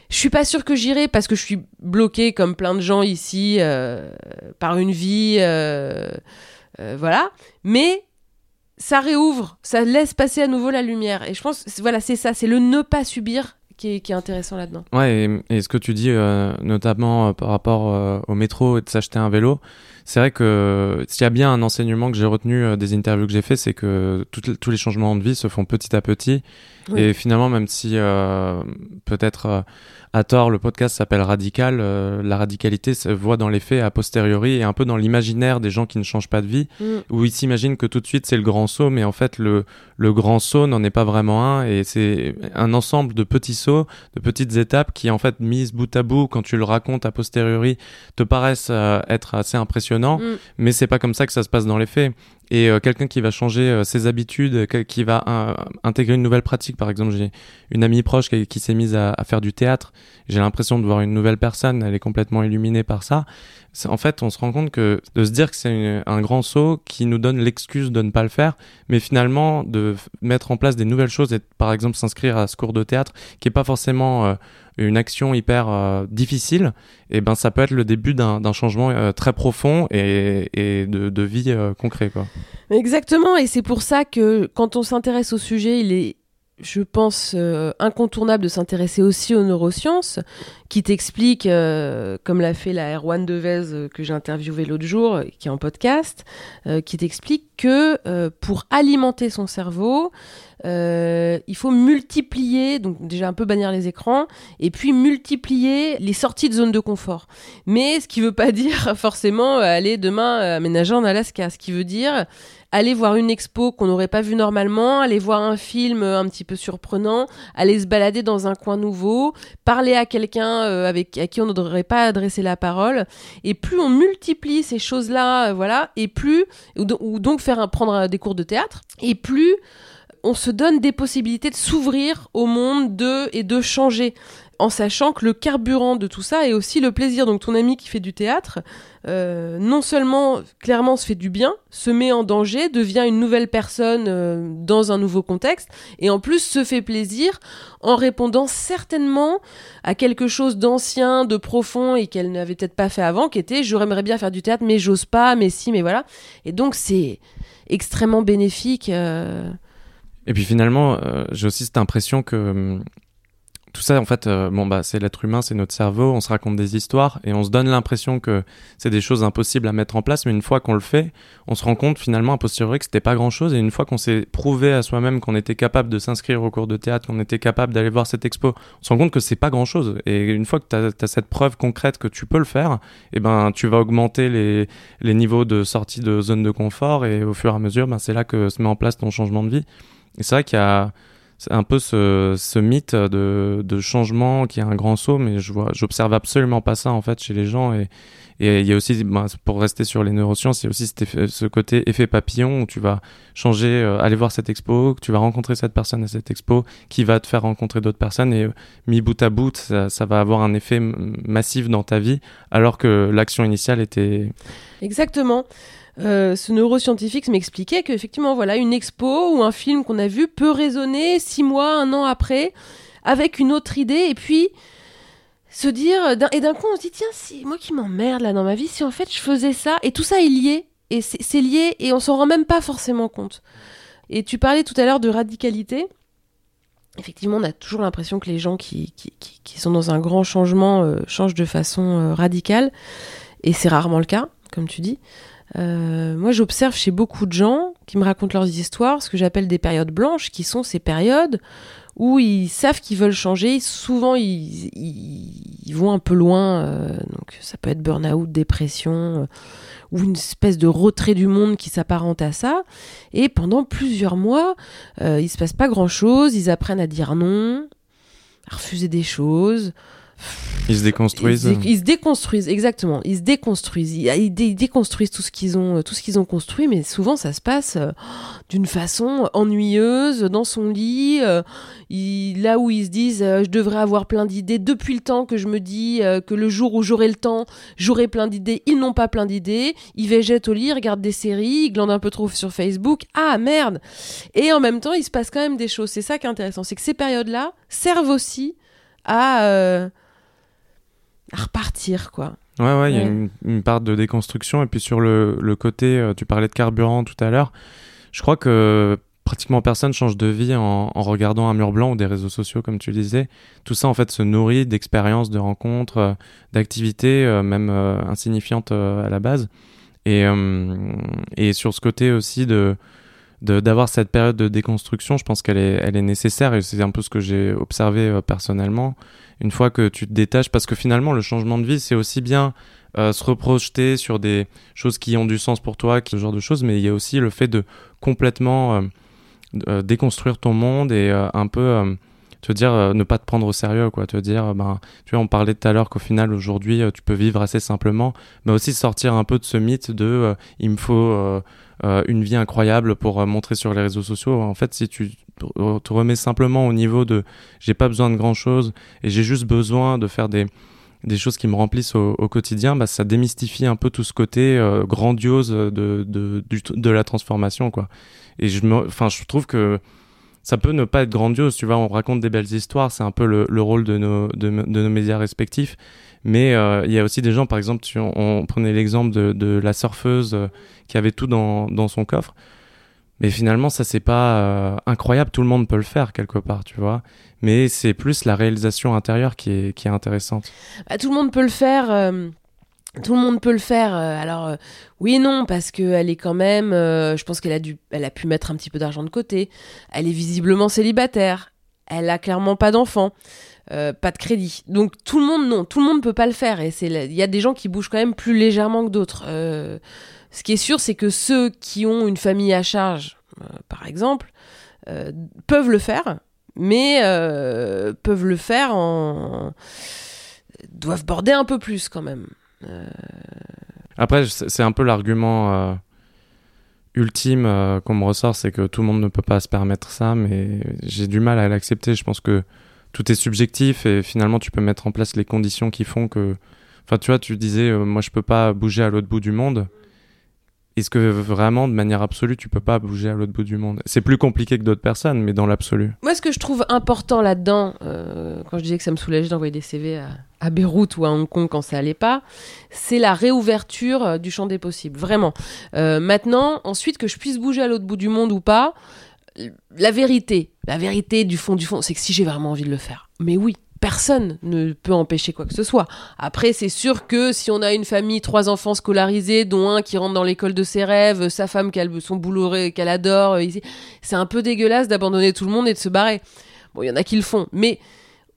je suis pas sûre que j'irai parce que je suis bloquée comme plein de gens ici euh, par une vie, euh, euh, voilà. Mais ça réouvre, ça laisse passer à nouveau la lumière. Et je pense, voilà, c'est ça, c'est le ne pas subir qui est, intéressant là-dedans. Ouais, et, ce que tu dis, notamment par rapport au métro et de s'acheter un vélo, c'est vrai que s'il y a bien un enseignement que j'ai retenu des interviews que j'ai fait, c'est que tous les changements de vie se font petit à petit. Et finalement, même si peut-être à tort, le podcast s'appelle Radical. Euh, la radicalité se voit dans les faits a posteriori et un peu dans l'imaginaire des gens qui ne changent pas de vie, mm. où ils s'imaginent que tout de suite c'est le grand saut, mais en fait le, le grand saut n'en est pas vraiment un et c'est un ensemble de petits sauts, de petites étapes qui en fait mises bout à bout quand tu le racontes a posteriori te paraissent euh, être assez impressionnants, mm. mais c'est pas comme ça que ça se passe dans les faits. Et euh, quelqu'un qui va changer euh, ses habitudes, qui va euh, intégrer une nouvelle pratique, par exemple, j'ai une amie proche qui, s'est mise à, faire du théâtre. J'ai l'impression de voir une nouvelle personne, elle est complètement illuminée par ça. En fait, on se rend compte que de se dire que c'est un grand saut qui nous donne l'excuse de ne pas le faire, mais finalement de mettre en place des nouvelles choses et par exemple s'inscrire à ce cours de théâtre qui est pas forcément une action hyper euh, difficile, et eh ben ça peut être le début d'un changement euh, très profond et, de, de, vie euh, concret. Quoi. Exactement, et c'est pour ça que quand on s'intéresse au sujet, il est je pense, euh, incontournable de s'intéresser aussi aux neurosciences, qui t'explique, euh, comme l'a fait la Erwan Devez euh, que j'ai interviewé l'autre jour, qui est en podcast, qui t'explique que pour alimenter son cerveau, il faut multiplier, donc déjà un peu bannir les écrans, et puis multiplier les sorties de zone de confort. Mais ce qui ne veut pas dire forcément aller demain aménager en Alaska, ce qui veut dire aller voir une expo qu'on n'aurait pas vue normalement, aller voir un film euh, un petit peu surprenant, aller se balader dans un coin nouveau, parler à quelqu'un euh, avec à qui on n'aurait pas adressé la parole. Et plus on multiplie ces choses-là, euh, voilà, et plus ou, donc faire prendre des cours de théâtre, et plus on se donne des possibilités de s'ouvrir au monde, de et de changer en sachant que le carburant de tout ça est aussi le plaisir. Donc ton ami qui fait du théâtre, euh, non seulement clairement se fait du bien, se met en danger, devient une nouvelle personne euh, dans un nouveau contexte, et en plus se fait plaisir en répondant certainement à quelque chose d'ancien, de profond, et qu'elle n'avait peut-être pas fait avant, qui était j'aimerais bien faire du théâtre, mais j'ose pas, mais si, mais voilà. Et donc c'est extrêmement bénéfique. Euh. Et puis finalement, j'ai aussi cette impression que hum, tout ça, en fait, euh, bon, bah, c'est l'être humain, c'est notre cerveau, on se raconte des histoires et on se donne l'impression que c'est des choses impossibles à mettre en place, mais une fois qu'on le fait, on se rend compte finalement, a posteriori, que c'était pas grand chose et une fois qu'on s'est prouvé à soi-même qu'on était capable de s'inscrire au cours de théâtre, qu'on était capable d'aller voir cette expo, on se rend compte que c'est pas grand chose. Et une fois que tu as, cette preuve concrète que tu peux le faire, eh ben, tu vas augmenter les, les niveaux de sortie de zone de confort et au fur et à mesure, ben, c'est là que se met en place ton changement de vie. C'est vrai qu'il a c'est un peu ce, mythe de, changement qui est un grand saut, mais je vois, j'observe absolument pas ça en fait chez les gens. Et, il y a aussi, ben, pour rester sur les neurosciences, il y a aussi ce côté effet papillon où tu vas changer, euh, aller voir cette expo, tu vas rencontrer cette personne à cette expo, qui va te faire rencontrer d'autres personnes et euh, mis bout à bout, ça, va avoir un effet massif dans ta vie, alors que l'action initiale était. Exactement. Euh, ce neuroscientifique m'expliquait qu'effectivement, voilà, une expo ou un film qu'on a vu peut résonner six mois, un an après, avec une autre idée, et puis se dire, et d'un coup on se dit, tiens, si moi qui m'emmerde là dans ma vie, si en fait je faisais ça, et tout ça est lié, et c'est lié, et on s'en rend même pas forcément compte. Et tu parlais tout à l'heure de radicalité. Effectivement, on a toujours l'impression que les gens qui, qui, sont dans un grand changement euh, changent de façon euh, radicale, et c'est rarement le cas, comme tu dis. Euh, moi, j'observe chez beaucoup de gens qui me racontent leurs histoires ce que j'appelle des périodes blanches, qui sont ces périodes où ils savent qu'ils veulent changer. Souvent, ils, vont un peu loin. Euh, donc, ça peut être burn-out, dépression, euh, ou une espèce de retrait du monde qui s'apparente à ça. Et pendant plusieurs mois, il se passe pas grand-chose. Ils apprennent à dire non, à refuser des choses. Ils se déconstruisent. Ils, se déconstruisent, exactement. Ils se déconstruisent. Ils, déconstruisent tout ce qu'ils ont, tout ce qu'ils ont construit, mais souvent ça se passe euh, d'une façon ennuyeuse dans son lit. Euh, là où ils se disent, euh, je devrais avoir plein d'idées depuis le temps que je me dis que le jour où j'aurai le temps, j'aurai plein d'idées. Ils n'ont pas plein d'idées. Ils végètent au lit, regardent des séries, ils glandent un peu trop sur Facebook. Ah merde. Et en même temps, il se passe quand même des choses. C'est ça qui est intéressant, c'est que ces périodes-là servent aussi à à repartir, quoi. Ouais, ouais, il y a une, part de déconstruction. Et puis sur le, le côté, euh, tu parlais de carburant tout à l'heure, je crois que pratiquement personne change de vie en, regardant un mur blanc ou des réseaux sociaux, comme tu disais. Tout ça, en fait, se nourrit d'expériences, de rencontres, euh, d'activités, euh, même insignifiantes à la base. Et, et sur ce côté aussi de d'avoir cette période de déconstruction, je pense qu'elle est, nécessaire et c'est un peu ce que j'ai observé personnellement. Une fois que tu te détaches, parce que finalement, le changement de vie, c'est aussi bien se reprojeter sur des choses qui ont du sens pour toi, ce genre de choses, mais il y a aussi le fait de complètement euh, déconstruire ton monde et euh, un peu euh, te dire ne pas te prendre au sérieux quoi te dire ben tu vois on parlait tout à l'heure qu'au final aujourd'hui tu peux vivre assez simplement mais aussi sortir un peu de ce mythe de il me faut une vie incroyable pour montrer sur les réseaux sociaux en fait si tu te remets simplement au niveau de j'ai pas besoin de grand chose et j'ai juste besoin de faire des des choses qui me remplissent au, quotidien, bah, ça démystifie un peu tout ce côté grandiose de, de, de, la transformation. Quoi. Et je, me, je trouve que ça peut ne pas être grandiose, tu vois, on raconte des belles histoires, c'est un peu le, le, rôle de nos, de, nos médias respectifs. Mais euh, il y a aussi des gens, par exemple, on, prenait l'exemple de, de, la surfeuse euh, qui avait tout dans, dans, son coffre. Mais finalement, ça, c'est pas euh, incroyable, tout le monde peut le faire quelque part, tu vois. Mais c'est plus la réalisation intérieure qui est, qui est intéressante. Bah, tout le monde peut le faire tout le monde peut le faire. Euh, alors euh, oui et non parce qu'elle est quand même. Euh, je pense qu'elle a dû, elle pu mettre un petit peu d'argent de côté. Elle est visiblement célibataire. Elle a clairement pas d'enfant, pas de crédit. Donc tout le monde non, tout le monde peut pas le faire. Et c'est, il y a des gens qui bougent quand même plus légèrement que d'autres. ce qui est sûr, c'est que ceux qui ont une famille à charge, par exemple, peuvent le faire, mais peuvent le faire en doivent border un peu plus quand même. Euh, Après, c'est un peu l'argument euh, ultime euh, qu'on me ressort, c'est que tout le monde ne peut pas se permettre ça, mais j'ai du mal à l'accepter. Je pense que tout est subjectif et finalement tu peux mettre en place les conditions qui font que. Enfin, tu vois, tu disais, moi je peux pas bouger à l'autre bout du monde. Est-ce que vraiment, de manière absolue, tu peux pas bouger à l'autre bout du monde? C'est plus compliqué que d'autres personnes, mais dans l'absolu. Moi, ce que je trouve important là-dedans, quand je disais que ça me soulageait d'envoyer des CV à, à Beyrouth ou à Hong Kong quand ça allait pas, c'est la réouverture euh, du champ des possibles, vraiment. Euh, maintenant, ensuite que je puisse bouger à l'autre bout du monde ou pas, la vérité, la vérité du fond du fond, c'est que si j'ai vraiment envie de le faire, mais oui, personne ne peut empêcher quoi que ce soit. Après, c'est sûr que si on a une famille, trois enfants scolarisés, dont un qui rentre dans l'école de ses rêves, sa femme a son boulot qu'elle adore, euh, c'est un peu dégueulasse d'abandonner tout le monde et de se barrer. Bon, il y en a qui le font, mais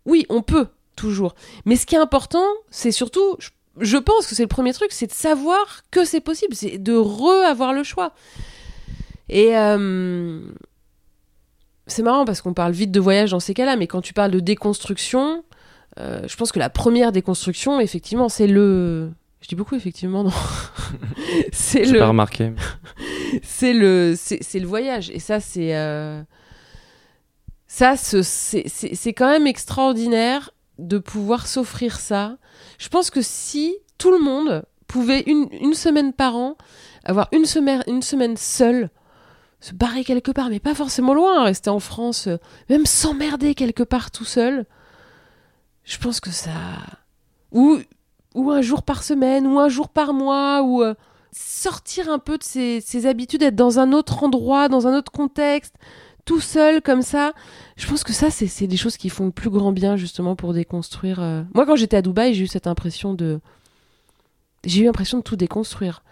oui, on peut toujours. Mais ce qui est important, c'est surtout, je, pense que c'est le premier truc, c'est de savoir que c'est possible, c'est de re-avoir le choix. Et euh, c'est marrant parce qu'on parle vite de voyage dans ces cas-là, mais quand tu parles de déconstruction, euh, je pense que la première déconstruction, effectivement, c'est le. Je dis beaucoup effectivement, non C'est le. Pas remarqué. c'est le, c'est le voyage, et ça, c'est. Euh, ça, c'est quand même extraordinaire de pouvoir s'offrir ça. Je pense que si tout le monde pouvait une, semaine par an avoir une semaine, une semaine seule, se barrer quelque part, mais pas forcément loin, rester en France, euh, même s'emmerder quelque part tout seul, je pense que ça... Ou, ou un jour par semaine, ou un jour par mois, ou euh, sortir un peu de ses, habitudes, être dans un autre endroit, dans un autre contexte, tout seul comme ça. Je pense que ça, c'est des choses qui font le plus grand bien justement pour déconstruire. Euh. Moi, quand j'étais à Dubaï, j'ai eu cette impression de. J'ai eu l'impression de tout déconstruire.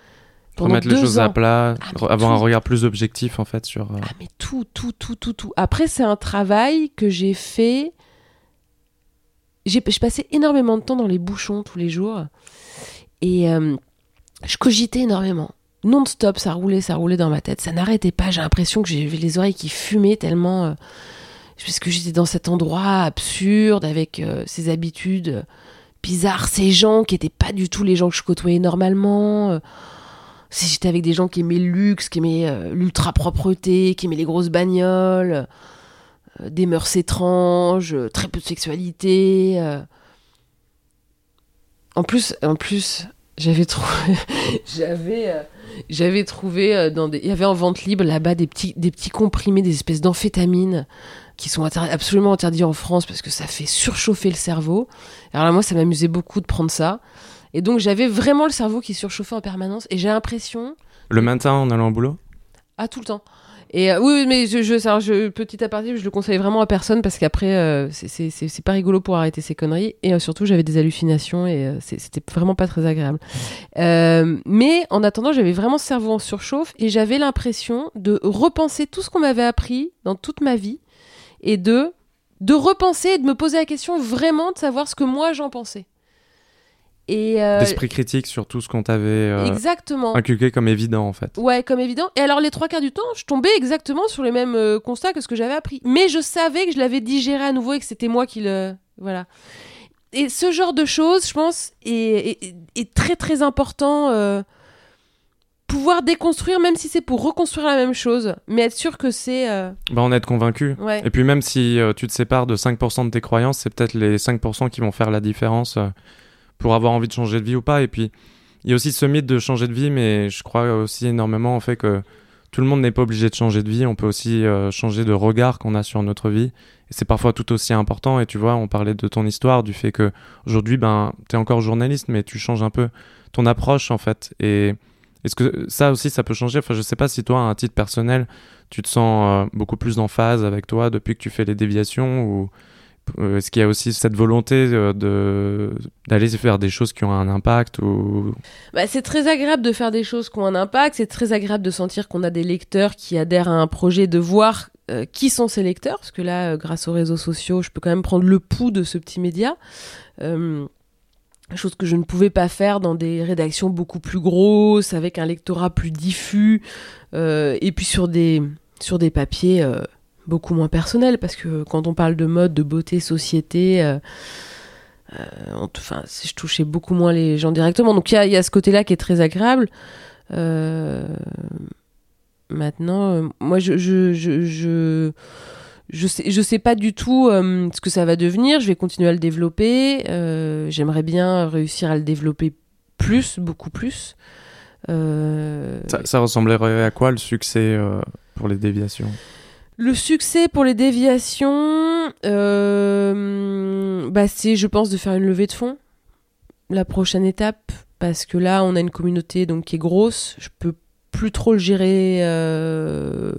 Pour mettre les choses à plat, ah, avoir un regard plus objectif en fait sur. Euh. Ah, mais tout, tout, tout, tout, tout. Après, c'est un travail que j'ai fait. J'ai passé énormément de temps dans les bouchons tous les jours. Et euh, je cogitais énormément non-stop, ça roulait, ça roulait dans ma tête, ça n'arrêtait pas, j'ai l'impression que j'avais les oreilles qui fumaient tellement... Euh, parce que j'étais dans cet endroit absurde, avec euh, ces habitudes bizarres, ces gens qui n'étaient pas du tout les gens que je côtoyais normalement. Si j'étais avec des gens qui aimaient le luxe, qui aimaient l'ultra propreté, qui aimaient les grosses bagnoles, des mœurs étranges, très peu de sexualité. En plus, en plus, j'avais trouvé, j'avais, trouvé euh. Il y avait en vente libre là-bas des petits, des petits comprimés, des espèces d'amphétamines qui sont absolument interdits en France parce que ça fait surchauffer le cerveau. Alors là, moi, ça m'amusait beaucoup de prendre ça. Et donc, j'avais vraiment le cerveau qui surchauffait en permanence. Et j'ai l'impression. Le matin en allant au boulot Ah, tout le temps. Et euh, oui, mais je, je, ça, je, petit aparté, je le conseille vraiment à personne parce qu'après, euh, c'est pas rigolo pour arrêter ces conneries. Et euh, surtout, j'avais des hallucinations et c'était vraiment pas très agréable. mais en attendant, j'avais vraiment ce cerveau en surchauffe et j'avais l'impression de repenser tout ce qu'on m'avait appris dans toute ma vie et de, de repenser et de me poser la question vraiment de savoir ce que moi j'en pensais. Et euh, D'esprit critique sur tout ce qu'on t'avait euh, exactement. inculqué comme évident en fait. Ouais, comme évident. Et alors les trois quarts du temps, je tombais exactement sur les mêmes euh, constats que ce que j'avais appris. Mais je savais que je l'avais digéré à nouveau et que c'était moi qui le... Voilà. Et ce genre de choses, je pense, est, est, très très important. pouvoir déconstruire, même si c'est pour reconstruire la même chose, mais être sûr que c'est... Bah, en être convaincu. Ouais. Et puis même si tu te sépares de 5% de tes croyances, c'est peut-être les 5% qui vont faire la différence pour avoir envie de changer de vie ou pas. Et puis, il y a aussi ce mythe de changer de vie, mais je crois aussi énormément en fait que tout le monde n'est pas obligé de changer de vie. On peut aussi euh, changer de regard qu'on a sur notre vie. Et c'est parfois tout aussi important. Et tu vois, on parlait de ton histoire, du fait que aujourd'hui, ben, tu es encore journaliste, mais tu changes un peu ton approche en fait. Et est-ce que ça aussi, ça peut changer? Enfin, je sais pas si toi, à un titre personnel, tu te sens euh, beaucoup plus en phase avec toi depuis que tu fais les déviations ou est-ce qu'il y a aussi cette volonté euh, de d'aller faire des choses qui ont un impact ou? Bah, c'est très agréable de faire des choses qui ont un impact. C'est très agréable de sentir qu'on a des lecteurs qui adhèrent à un projet, de voir euh, qui sont ces lecteurs, parce que là, grâce aux réseaux sociaux, je peux quand même prendre le pouls de ce petit média. chose que je ne pouvais pas faire dans des rédactions beaucoup plus grosses, avec un lectorat plus diffus, et puis sur des sur des papiers beaucoup moins personnel parce que quand on parle de mode, de beauté, société, euh, euh, je touchais beaucoup moins les gens directement. Donc il y a, ce côté-là qui est très agréable. Euh, maintenant, moi, je, je, je, je, sais, je sais pas du tout ce que ça va devenir. Je vais continuer à le développer. J'aimerais bien réussir à le développer plus, beaucoup plus. Ça, ça, ressemblerait à quoi le succès pour les déviations? Le succès pour les déviations, euh, bah c'est, je pense, de faire une levée de fonds. La prochaine étape, parce que là, on a une communauté donc qui est grosse. Je peux plus trop le gérer. Euh,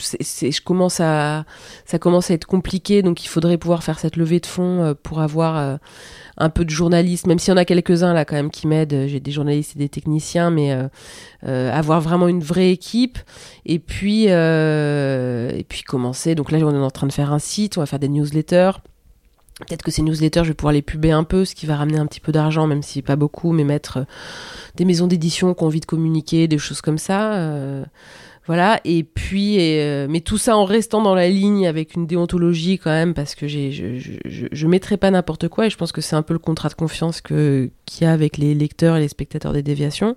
je commence à, ça commence à être compliqué, donc il faudrait pouvoir faire cette levée de fonds euh, pour avoir un peu de journalistes, même s'il y en a quelques-uns là quand même qui m'aident. J'ai des journalistes et des techniciens, mais euh, euh, avoir vraiment une vraie équipe. Et puis, euh, et puis commencer. Donc là, on est en train de faire un site, on va faire des newsletters. Peut-être que ces newsletters, je vais pouvoir les puber un peu, ce qui va ramener un petit peu d'argent, même si pas beaucoup, mais mettre des maisons d'édition qui ont envie de communiquer, des choses comme ça. Voilà, et puis, euh, mais tout ça en restant dans la ligne avec une déontologie quand même, parce que j'ai, je, je, je, mettrai pas n'importe quoi, et je pense que c'est un peu le contrat de confiance que, qu'il y a avec les lecteurs et les spectateurs des déviations.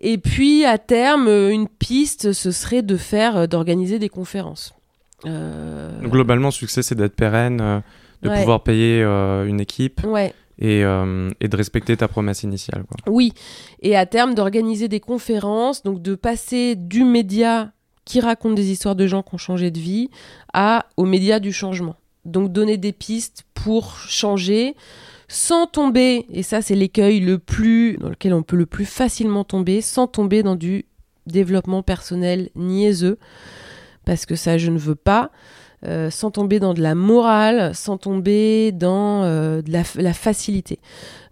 Et puis, à terme, une piste, ce serait de faire, euh, d'organiser des conférences. Euh... Globalement, le succès, c'est d'être pérenne, euh, de pouvoir payer une équipe. Ouais et, euh, et, de respecter ta promesse initiale. Quoi. Oui, et à terme d'organiser des conférences, donc de passer du média qui raconte des histoires de gens qui ont changé de vie à au média du changement. Donc donner des pistes pour changer sans tomber, et ça c'est l'écueil le plus dans lequel on peut le plus facilement tomber, sans tomber dans du développement personnel niaiseux, parce que ça je ne veux pas. Euh, sans tomber dans de la morale, sans tomber dans euh, de la, facilité.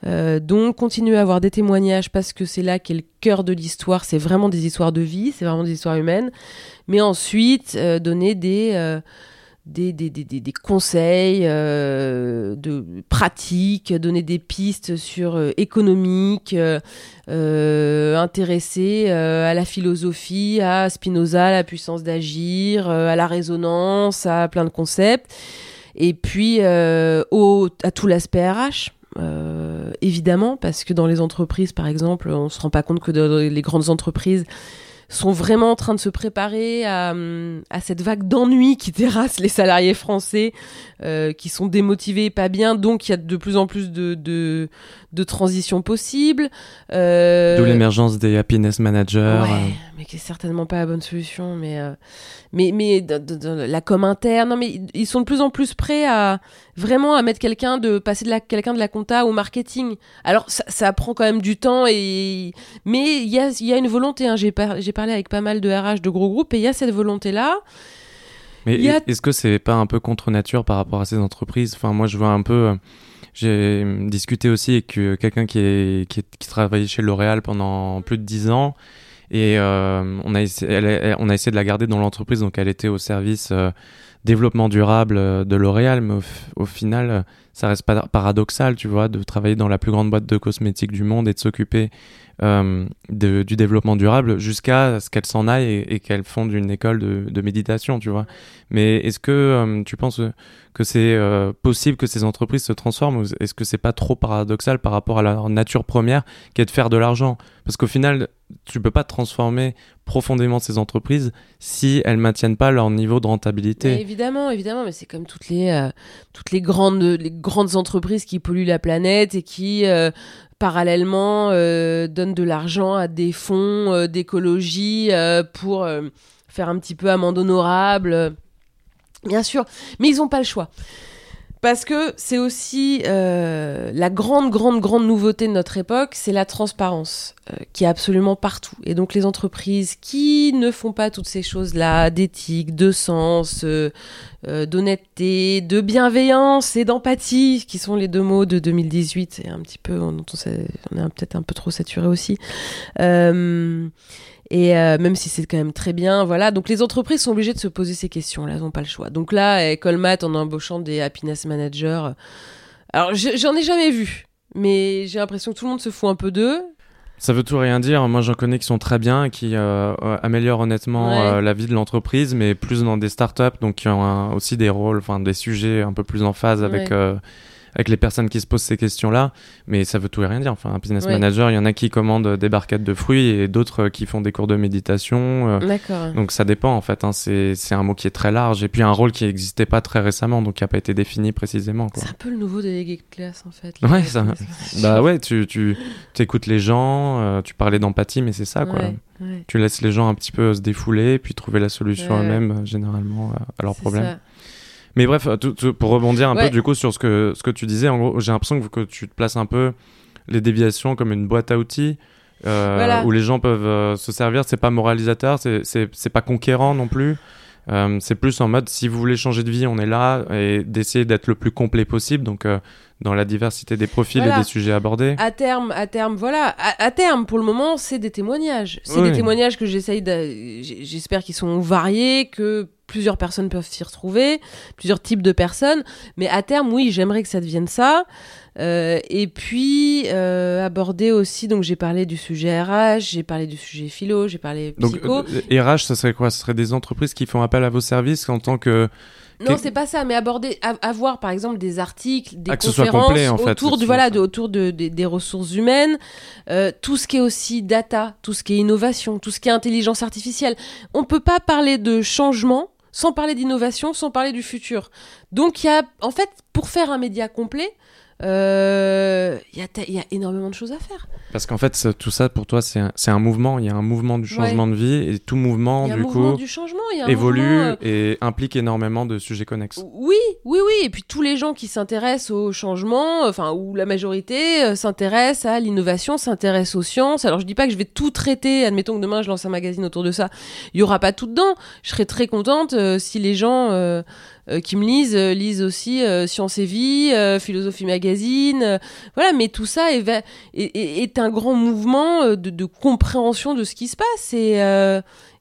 Euh, donc continuer à avoir des témoignages parce que c'est là qu'est le cœur de l'histoire, c'est vraiment des histoires de vie, c'est vraiment des histoires humaines, mais ensuite donner des des, conseils euh, de pratiques, donner des pistes sur euh, économique, euh, intéresser à la philosophie, à Spinoza, à la puissance d'agir, à la résonance, à plein de concepts. Et puis à tout l'aspect RH. évidemment, parce que dans les entreprises, par exemple, on se rend pas compte que dans les grandes entreprises, sont vraiment en train de se préparer à, cette vague d'ennui qui terrasse les salariés français, euh, qui sont démotivés et pas bien. Donc, il y a de plus en plus de, de transitions possibles. Euh... D'où l'émergence des happiness managers. Ouais, euh. mais qui est certainement pas la bonne solution. Mais, euh, mais, mais la com interne, non, mais ils sont de plus en plus prêts à vraiment à mettre quelqu'un de passer de la quelqu'un de la compta au marketing. Alors, ça, ça prend quand même du temps et mais il y a, y a une volonté. Hein. J'ai j'ai parlé avec pas mal de RH de gros groupes et il y a cette volonté-là. Mais est-ce que c'est pas un peu contre nature par rapport à ces entreprises? Enfin, moi, je vois un peu. J'ai discuté aussi avec quelqu'un qui, est, qui, qui travaillait chez L'Oréal pendant plus de 10 ans. Et euh, on, a essayé, on a essayé de la garder dans l'entreprise, donc elle était au service euh, développement durable euh, de L'Oréal, mais au, final, ça reste paradoxal, tu vois, de travailler dans la plus grande boîte de cosmétiques du monde et de s'occuper euh, du développement durable jusqu'à ce qu'elle s'en aille et, qu'elle fonde une école de, méditation, tu vois. Mais est-ce que euh, tu penses que c'est euh, possible que ces entreprises se transforment est-ce que c'est pas trop paradoxal par rapport à leur nature première qui est de faire de l'argent? Parce qu'au final, tu peux pas transformer profondément ces entreprises si elles maintiennent pas leur niveau de rentabilité. évidemment, évidemment, mais c'est comme toutes les toutes les grandes les grandes entreprises qui polluent la planète et qui parallèlement euh, donnent de l'argent à des fonds euh, d'écologie euh, pour faire un petit peu amende honorable. Bien sûr, mais ils n'ont pas le choix. Parce que c'est aussi euh, la grande, grande, grande nouveauté de notre époque, c'est la transparence, euh, qui est absolument partout. Et donc les entreprises qui ne font pas toutes ces choses-là, d'éthique, de sens, euh, d'honnêteté, de bienveillance et d'empathie, qui sont les deux mots de 2018, et un petit peu, on, on, on est peut-être un peu trop saturé aussi. Et euh, même si c'est quand même très bien, voilà. Donc les entreprises sont obligées de se poser ces questions-là, elles n'ont pas le choix. Donc là, Colmat, en embauchant des happiness managers, euh, alors j'en ai jamais vu, mais j'ai l'impression que tout le monde se fout un peu d'eux. Ça veut tout rien dire. Moi, j'en connais qui sont très bien, qui euh, améliorent honnêtement la vie de l'entreprise, mais plus dans des startups, donc qui ont aussi des rôles, enfin des sujets un peu plus en phase avec avec les personnes qui se posent ces questions-là, mais ça veut tout et rien dire. Enfin, un business manager, il y en a qui commandent des barquettes de fruits et d'autres qui font des cours de méditation. Euh. D'accord. Donc ça dépend en fait. Hein. C'est un mot qui est très large et puis un rôle qui n'existait pas très récemment, donc qui n'a pas été défini précisément. C'est un peu le nouveau délégué de classe en fait. Ouais, ça. bah ouais, tu, tu écoutes les gens, euh, tu parlais d'empathie, mais c'est ça quoi. Tu laisses les gens un petit peu se défouler, puis trouver la solution eux-mêmes, euh, généralement, à leurs problèmes. Mais bref, pour rebondir un peu du coup sur ce que, ce que tu disais, en gros, j'ai l'impression que, tu te places un peu les déviations comme une boîte à outils. Euh, où les gens peuvent euh, se servir, c'est pas moralisateur, c'est pas conquérant non plus. Euh, c'est plus en mode si vous voulez changer de vie, on est là et d'essayer d'être le plus complet possible. Donc dans la diversité des profils et des sujets abordés. À terme, à terme, voilà, à, terme, pour le moment, c'est des témoignages. C'est des témoignages que j'essaye, j'espère qu'ils sont variés, que plusieurs personnes peuvent s'y retrouver, plusieurs types de personnes. Mais à terme, oui, j'aimerais que ça devienne ça. Euh, et puis euh, aborder aussi, donc j'ai parlé du sujet RH, j'ai parlé du sujet philo, j'ai parlé psycho. Donc RH, ça serait quoi? Ce serait des entreprises qui font appel à vos services en tant que non, c'est pas ça, mais aborder, avoir par exemple des articles, des ah, conférences autour, du, voilà, de, autour de, des ressources humaines, euh, tout ce qui est aussi data, tout ce qui est innovation, tout ce qui est intelligence artificielle. On peut pas parler de changement sans parler d'innovation, sans parler du futur. Donc il y a, en fait, pour faire un média complet, il euh, y, y, a énormément de choses à faire. Parce qu'en fait, tout ça pour toi, c'est un, un, mouvement. Il y a un mouvement du changement de vie et tout mouvement, du coup, du changement, évolue euh, et implique énormément de sujets connexes. Oui, oui, oui. Et puis tous les gens qui s'intéressent au changement, enfin, ou la majorité euh, s'intéressent à l'innovation, s'intéressent aux sciences. Alors je dis pas que je vais tout traiter. Admettons que demain je lance un magazine autour de ça. Il y aura pas tout dedans. Je serais très contente si les gens euh, qui me lisent euh, lisent aussi euh, Science et Vie, Philosophie Magazine. voilà, mais tout ça est, est, un grand mouvement de, de, compréhension de ce qui se passe et,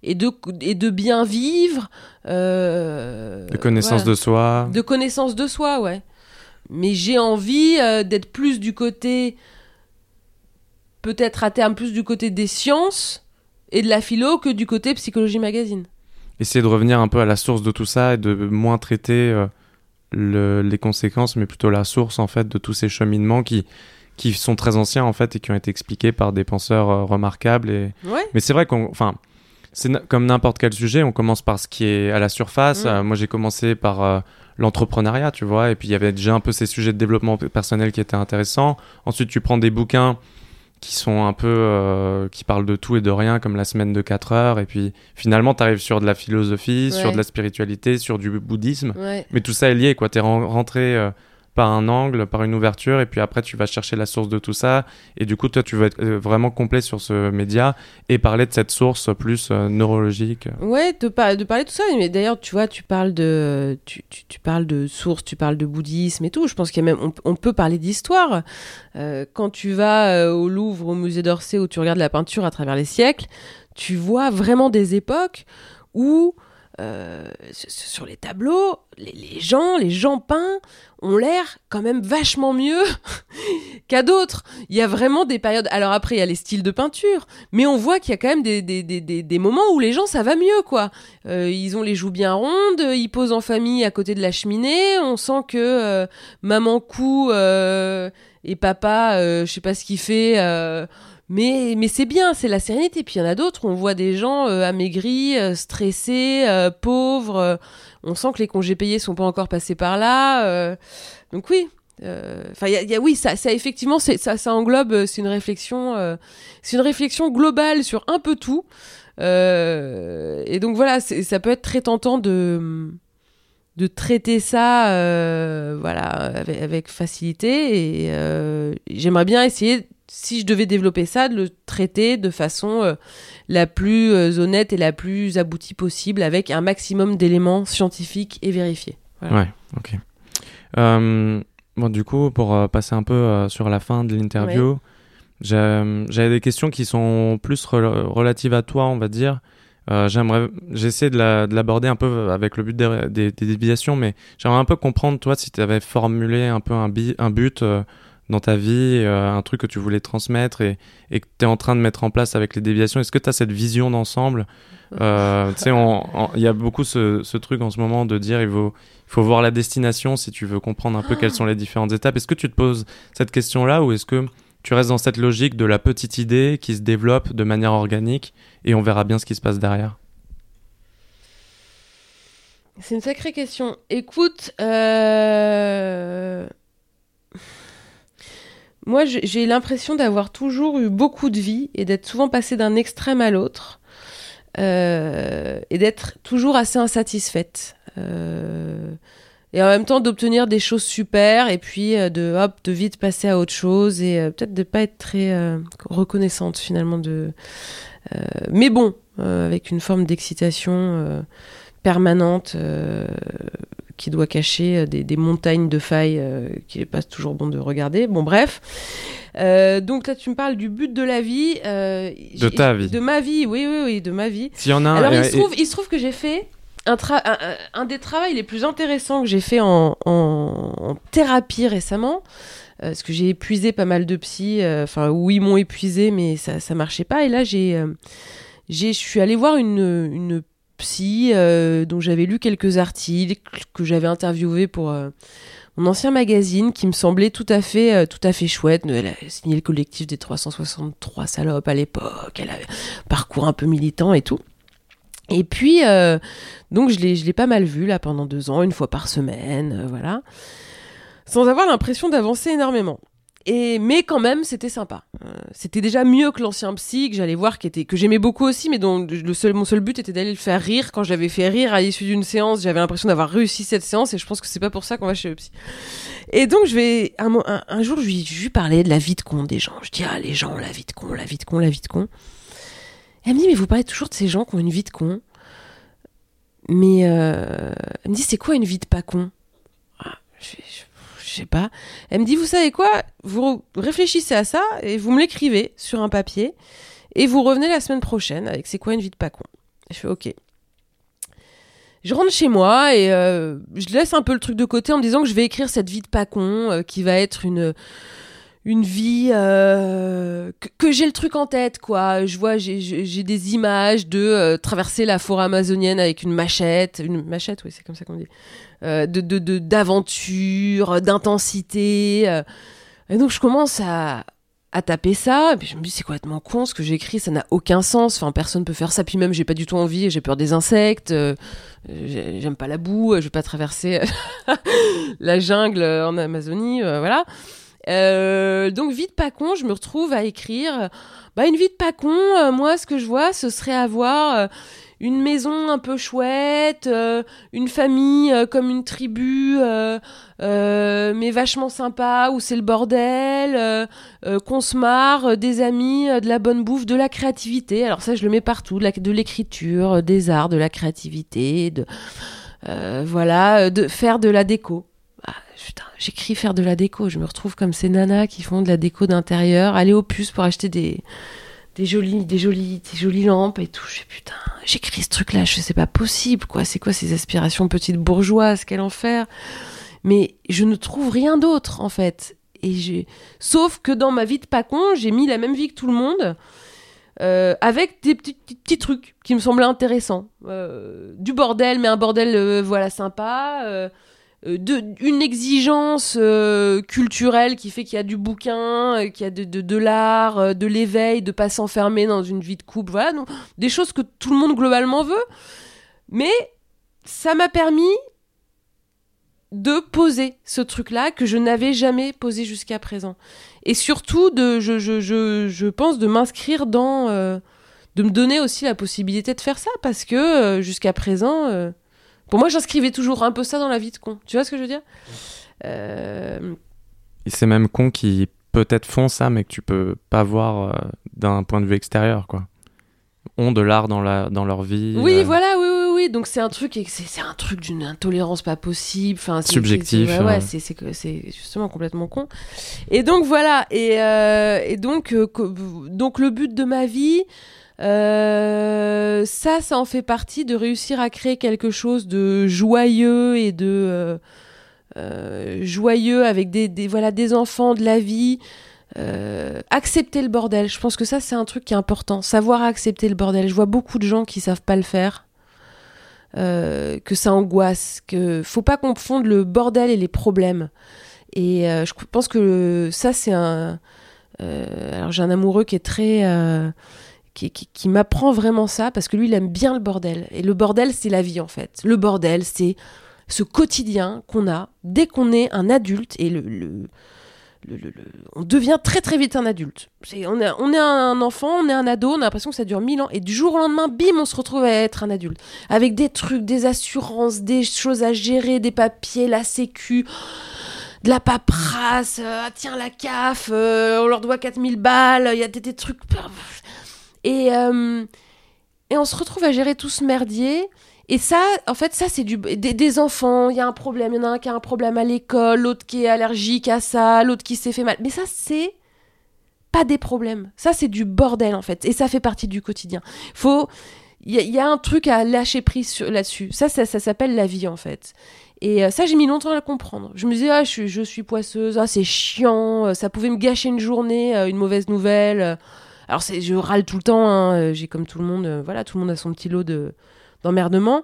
et, de, et de bien vivre. de connaissance de soi. De connaissance de soi, ouais. Mais j'ai envie d'être plus du côté, peut-être à terme plus du côté des sciences et de la philo que du côté psychologie magazine essayer de revenir un peu à la source de tout ça et de moins traiter euh, les conséquences, mais plutôt la source en fait de tous ces cheminements qui qui sont très anciens en fait et qui ont été expliqués par des penseurs euh, remarquables. Et... Mais c'est vrai qu'on, enfin, c'est comme n'importe quel sujet, on commence par ce qui est à la surface. Mm. Euh, moi, j'ai commencé par l'entrepreneuriat, tu vois, et puis il y avait déjà un peu ces sujets de développement personnel qui étaient intéressants. Ensuite, tu prends des bouquins qui sont un peu euh, qui parlent de tout et de rien comme la semaine de 4 heures et puis finalement tu arrives sur de la philosophie sur de la spiritualité sur du bouddhisme. Mais tout ça est lié quoi. Tu es rentré euh, par un angle, par une ouverture, et puis après tu vas chercher la source de tout ça, et du coup toi tu veux être euh, vraiment complet sur ce média et parler de cette source plus euh, neurologique. Ouais, de, parler de tout ça, mais d'ailleurs tu vois, tu parles de, tu, tu, parles de source, tu parles de bouddhisme et tout, je pense qu'il même, on, peut parler d'histoire. Euh, quand tu vas au Louvre, au musée d'Orsay, où tu regardes la peinture à travers les siècles, tu vois vraiment des époques où euh, sur les tableaux, les, gens, les gens peints ont l'air quand même vachement mieux qu'à d'autres. Il y a vraiment des périodes. Alors après, il y a les styles de peinture, mais on voit qu'il y a quand même des, moments où les gens ça va mieux, quoi. Euh, ils ont les joues bien rondes, ils posent en famille à côté de la cheminée. On sent que euh, maman cou et papa, je sais pas ce qu'il fait mais, mais c'est bien, c'est la sérénité. Puis il y en a d'autres, on voit des gens euh, amaigris, euh, stressés, euh, pauvres. on sent que les congés payés sont pas encore passés par là. donc oui, enfin oui, ça, effectivement, ça, ça englobe, c'est une réflexion, c'est une réflexion globale sur un peu tout. et donc voilà, ça peut être très tentant de de traiter ça voilà avec, avec, facilité et j'aimerais bien essayer si je devais développer ça, de le traiter de façon euh, la plus euh, honnête et la plus aboutie possible, avec un maximum d'éléments scientifiques et vérifiés. Ouais, ok. Euh, bon, du coup, pour passer un peu sur la fin de l'interview, j'avais des questions qui sont plus relatives à toi, on va dire. j'aimerais, j'essaie de, l'aborder un peu avec le but des, des, déviations, mais j'aimerais un peu comprendre, toi, si tu avais formulé un peu un, un but dans ta vie, euh, un truc que tu voulais transmettre et, que tu es en train de mettre en place avec les déviations Est-ce que tu as cette vision d'ensemble euh, il y a beaucoup ce, ce, truc en ce moment de dire il faut, il faut voir la destination si tu veux comprendre un peu quelles sont les différentes étapes. Est-ce que tu te poses cette question-là ou est-ce que tu restes dans cette logique de la petite idée qui se développe de manière organique et on verra bien ce qui se passe derrière? C'est une sacrée question. Écoute, euh... Moi, j'ai l'impression d'avoir toujours eu beaucoup de vie et d'être souvent passé d'un extrême à l'autre euh, et d'être toujours assez insatisfaite. Euh, et en même temps d'obtenir des choses super et puis euh, de hop de vite passer à autre chose et peut-être de pas être très reconnaissante finalement de mais bon avec une forme d'excitation permanente qui doit cacher euh, des, montagnes de failles euh, qui n'est pas toujours bon de regarder. Bon, bref. Euh, donc là, tu me parles du but de la vie. de ta vie. De ma vie, oui, oui, oui, de ma vie. S'il y en a Alors, il, se trouve, il se trouve que j'ai fait un, un, des travaux les plus intéressants que j'ai fait en, en, thérapie récemment. parce que j'ai épuisé pas mal de psy, enfin, oui, ils m'ont épuisé, mais ça, ça marchait pas. Et là, j'ai. je suis allée voir une, une psy, euh, dont j'avais lu quelques articles, que j'avais interviewé pour euh, mon ancien magazine, qui me semblait tout à fait, euh, tout à fait chouette. Elle a signé le collectif des 363 salopes à l'époque. Elle avait un parcours un peu militant et tout. Et puis, donc je l'ai, pas mal vu là pendant deux ans, une fois par semaine, voilà, sans avoir l'impression d'avancer énormément. Et, mais quand même, c'était sympa. Euh, c'était déjà mieux que l'ancien psy que j'allais voir, que j'aimais beaucoup aussi, mais dont le seul, mon seul but était d'aller le faire rire. Quand j'avais fait rire à l'issue d'une séance, j'avais l'impression d'avoir réussi cette séance, et je pense que c'est pas pour ça qu'on va chez le psy. Et donc, je vais, un, jour, je lui, je parlais de la vie de con des gens. Je dis, ah, les gens, la vie de con, la vie de con, la vie de con. Et elle me dit, mais vous parlez toujours de ces gens qui ont une vie de con. Mais, euh, elle me dit, c'est quoi une vie de pas con? Ah, je je sais pas. Elle me dit, vous savez quoi? Vous réfléchissez à ça et vous me l'écrivez sur un papier et vous revenez la semaine prochaine avec c'est quoi une vie de pas con? je fais ok. Je rentre chez moi et euh, je laisse un peu le truc de côté en me disant que je vais écrire cette vie de pas con euh, qui va être une une vie euh, que, j'ai le truc en tête quoi je vois j'ai des images de traverser la forêt amazonienne avec une machette une machette oui c'est comme ça qu'on dit euh, de d'aventure, d'intensité. Euh. Et donc je commence à, à taper ça, et puis je me dis c'est complètement con ce que j'écris, ça n'a aucun sens, enfin personne peut faire ça, puis même j'ai pas du tout envie, j'ai peur des insectes, euh, j'aime pas la boue, je vais pas traverser la jungle en Amazonie, voilà. Donc vite pas con, je me retrouve à écrire, bah une vie de pas con, moi ce que je vois ce serait avoir une maison un peu chouette, euh, une famille euh, comme une tribu, mais vachement sympa, où c'est le bordel, qu'on se marre, des amis, de la bonne bouffe, de la créativité. Alors ça, je le mets partout, de l'écriture, des arts, de la créativité, de voilà, de faire de la déco. Ah, j'écris faire de la déco. Je me retrouve comme ces nanas qui font de la déco d'intérieur, aller au puce pour acheter des des jolies, des jolies, des jolies lampes et tout. Je fais putain, j'écris ce truc-là, je c'est pas possible, quoi. C'est quoi ces aspirations petites bourgeoises, quel enfer. Mais je ne trouve rien d'autre, en fait. Et j'ai, sauf que dans ma vie de pas con, j'ai mis la même vie que tout le monde. Euh, avec des petits, petits, trucs qui me semblaient intéressants. Euh, du bordel, mais un bordel, euh, voilà, sympa. Euh, de, une exigence euh, culturelle qui fait qu'il y a du bouquin, euh, qu'il y a de, de, l'art, de l'éveil, de pas s'enfermer dans une vie de couple, voilà, donc, des choses que tout le monde globalement veut. Mais ça m'a permis de poser ce truc-là que je n'avais jamais posé jusqu'à présent. Et surtout, de, je pense de m'inscrire dans... de me donner aussi la possibilité de faire ça, parce que jusqu'à présent pour moi, j'inscrivais toujours un peu ça dans la vie de con. Tu vois ce que je veux dire? Euh... C'est même con qui peut-être font ça, mais que tu peux pas voir euh, d'un point de vue extérieur, quoi. Ont de l'art dans, la, dans leur vie. Oui, euh. voilà, oui, oui, oui. Donc c'est un truc, c'est un truc d'une intolérance pas possible. Enfin, Subjectif. Ouais, ouais, c'est justement complètement con. Et donc voilà. Et, euh, et donc, donc le but de ma vie. Euh, ça, ça en fait partie de réussir à créer quelque chose de joyeux et de euh, euh, joyeux avec des, enfants, de la vie. accepter le bordel, je pense que ça c'est un truc qui est important. Savoir accepter le bordel. Je vois beaucoup de gens qui savent pas le faire, que ça angoisse, que faut pas confondre le bordel et les problèmes. Et je pense que ça c'est un. alors j'ai un amoureux qui est très qui, m'apprend vraiment ça, parce que lui, il aime bien le bordel. Et le bordel, c'est la vie, en fait. Le bordel, c'est ce quotidien qu'on a dès qu'on est un adulte, et le, le, on devient très très vite un adulte. on, est, on est un enfant, on est un ado, on a l'impression que ça dure mille ans, et du jour au lendemain, bim, on se retrouve à être un adulte. Avec des trucs, des assurances, des choses à gérer, des papiers, la sécu de la paperasse, euh, ah, tiens la CAF, euh, on leur doit 4000 balles, il y a des, des trucs et, euh, et on se retrouve à gérer tout ce merdier. Et ça, en fait, ça, c'est du, des, enfants. Il y a un problème. Il y en a un qui a un problème à l'école, l'autre qui est allergique à ça, l'autre qui s'est fait mal. Mais ça, c'est pas des problèmes. Ça, c'est du bordel, en fait. Et ça fait partie du quotidien. Faut. Il y, a un truc à lâcher prise là-dessus. Ça, ça, ça s'appelle la vie, en fait. Et euh, ça, j'ai mis longtemps à le comprendre. Je me disais, ah, je suis, je suis poisseuse, ah, c'est chiant, euh, ça pouvait me gâcher une journée, une mauvaise nouvelle. Alors je râle tout le temps, hein, euh, j'ai comme tout le monde, euh, voilà, tout le monde a son petit lot de d'emmerdement.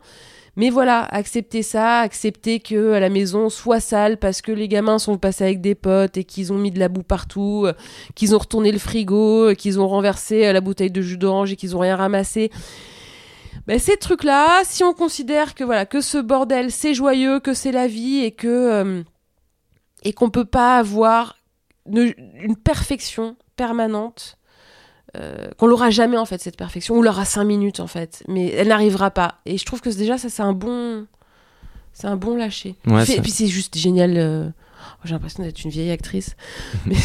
Mais voilà, accepter ça, accepter que à la maison soit sale parce que les gamins sont passés avec des potes et qu'ils ont mis de la boue partout, euh, qu'ils ont retourné le frigo, qu'ils ont renversé la bouteille de jus d'orange et qu'ils ont rien ramassé. Ben, ces trucs-là, si on considère que voilà que ce bordel c'est joyeux, que c'est la vie et que et qu'on peut pas avoir une perfection permanente, euh, qu'on l'aura jamais en fait cette perfection, ou l'aura cinq minutes en fait, mais elle n'arrivera pas. Et je trouve que déjà ça c'est un bon, c'est un bon lâcher. et puis c'est juste génial. Euh, oh, j'ai l'impression d'être une vieille actrice, mais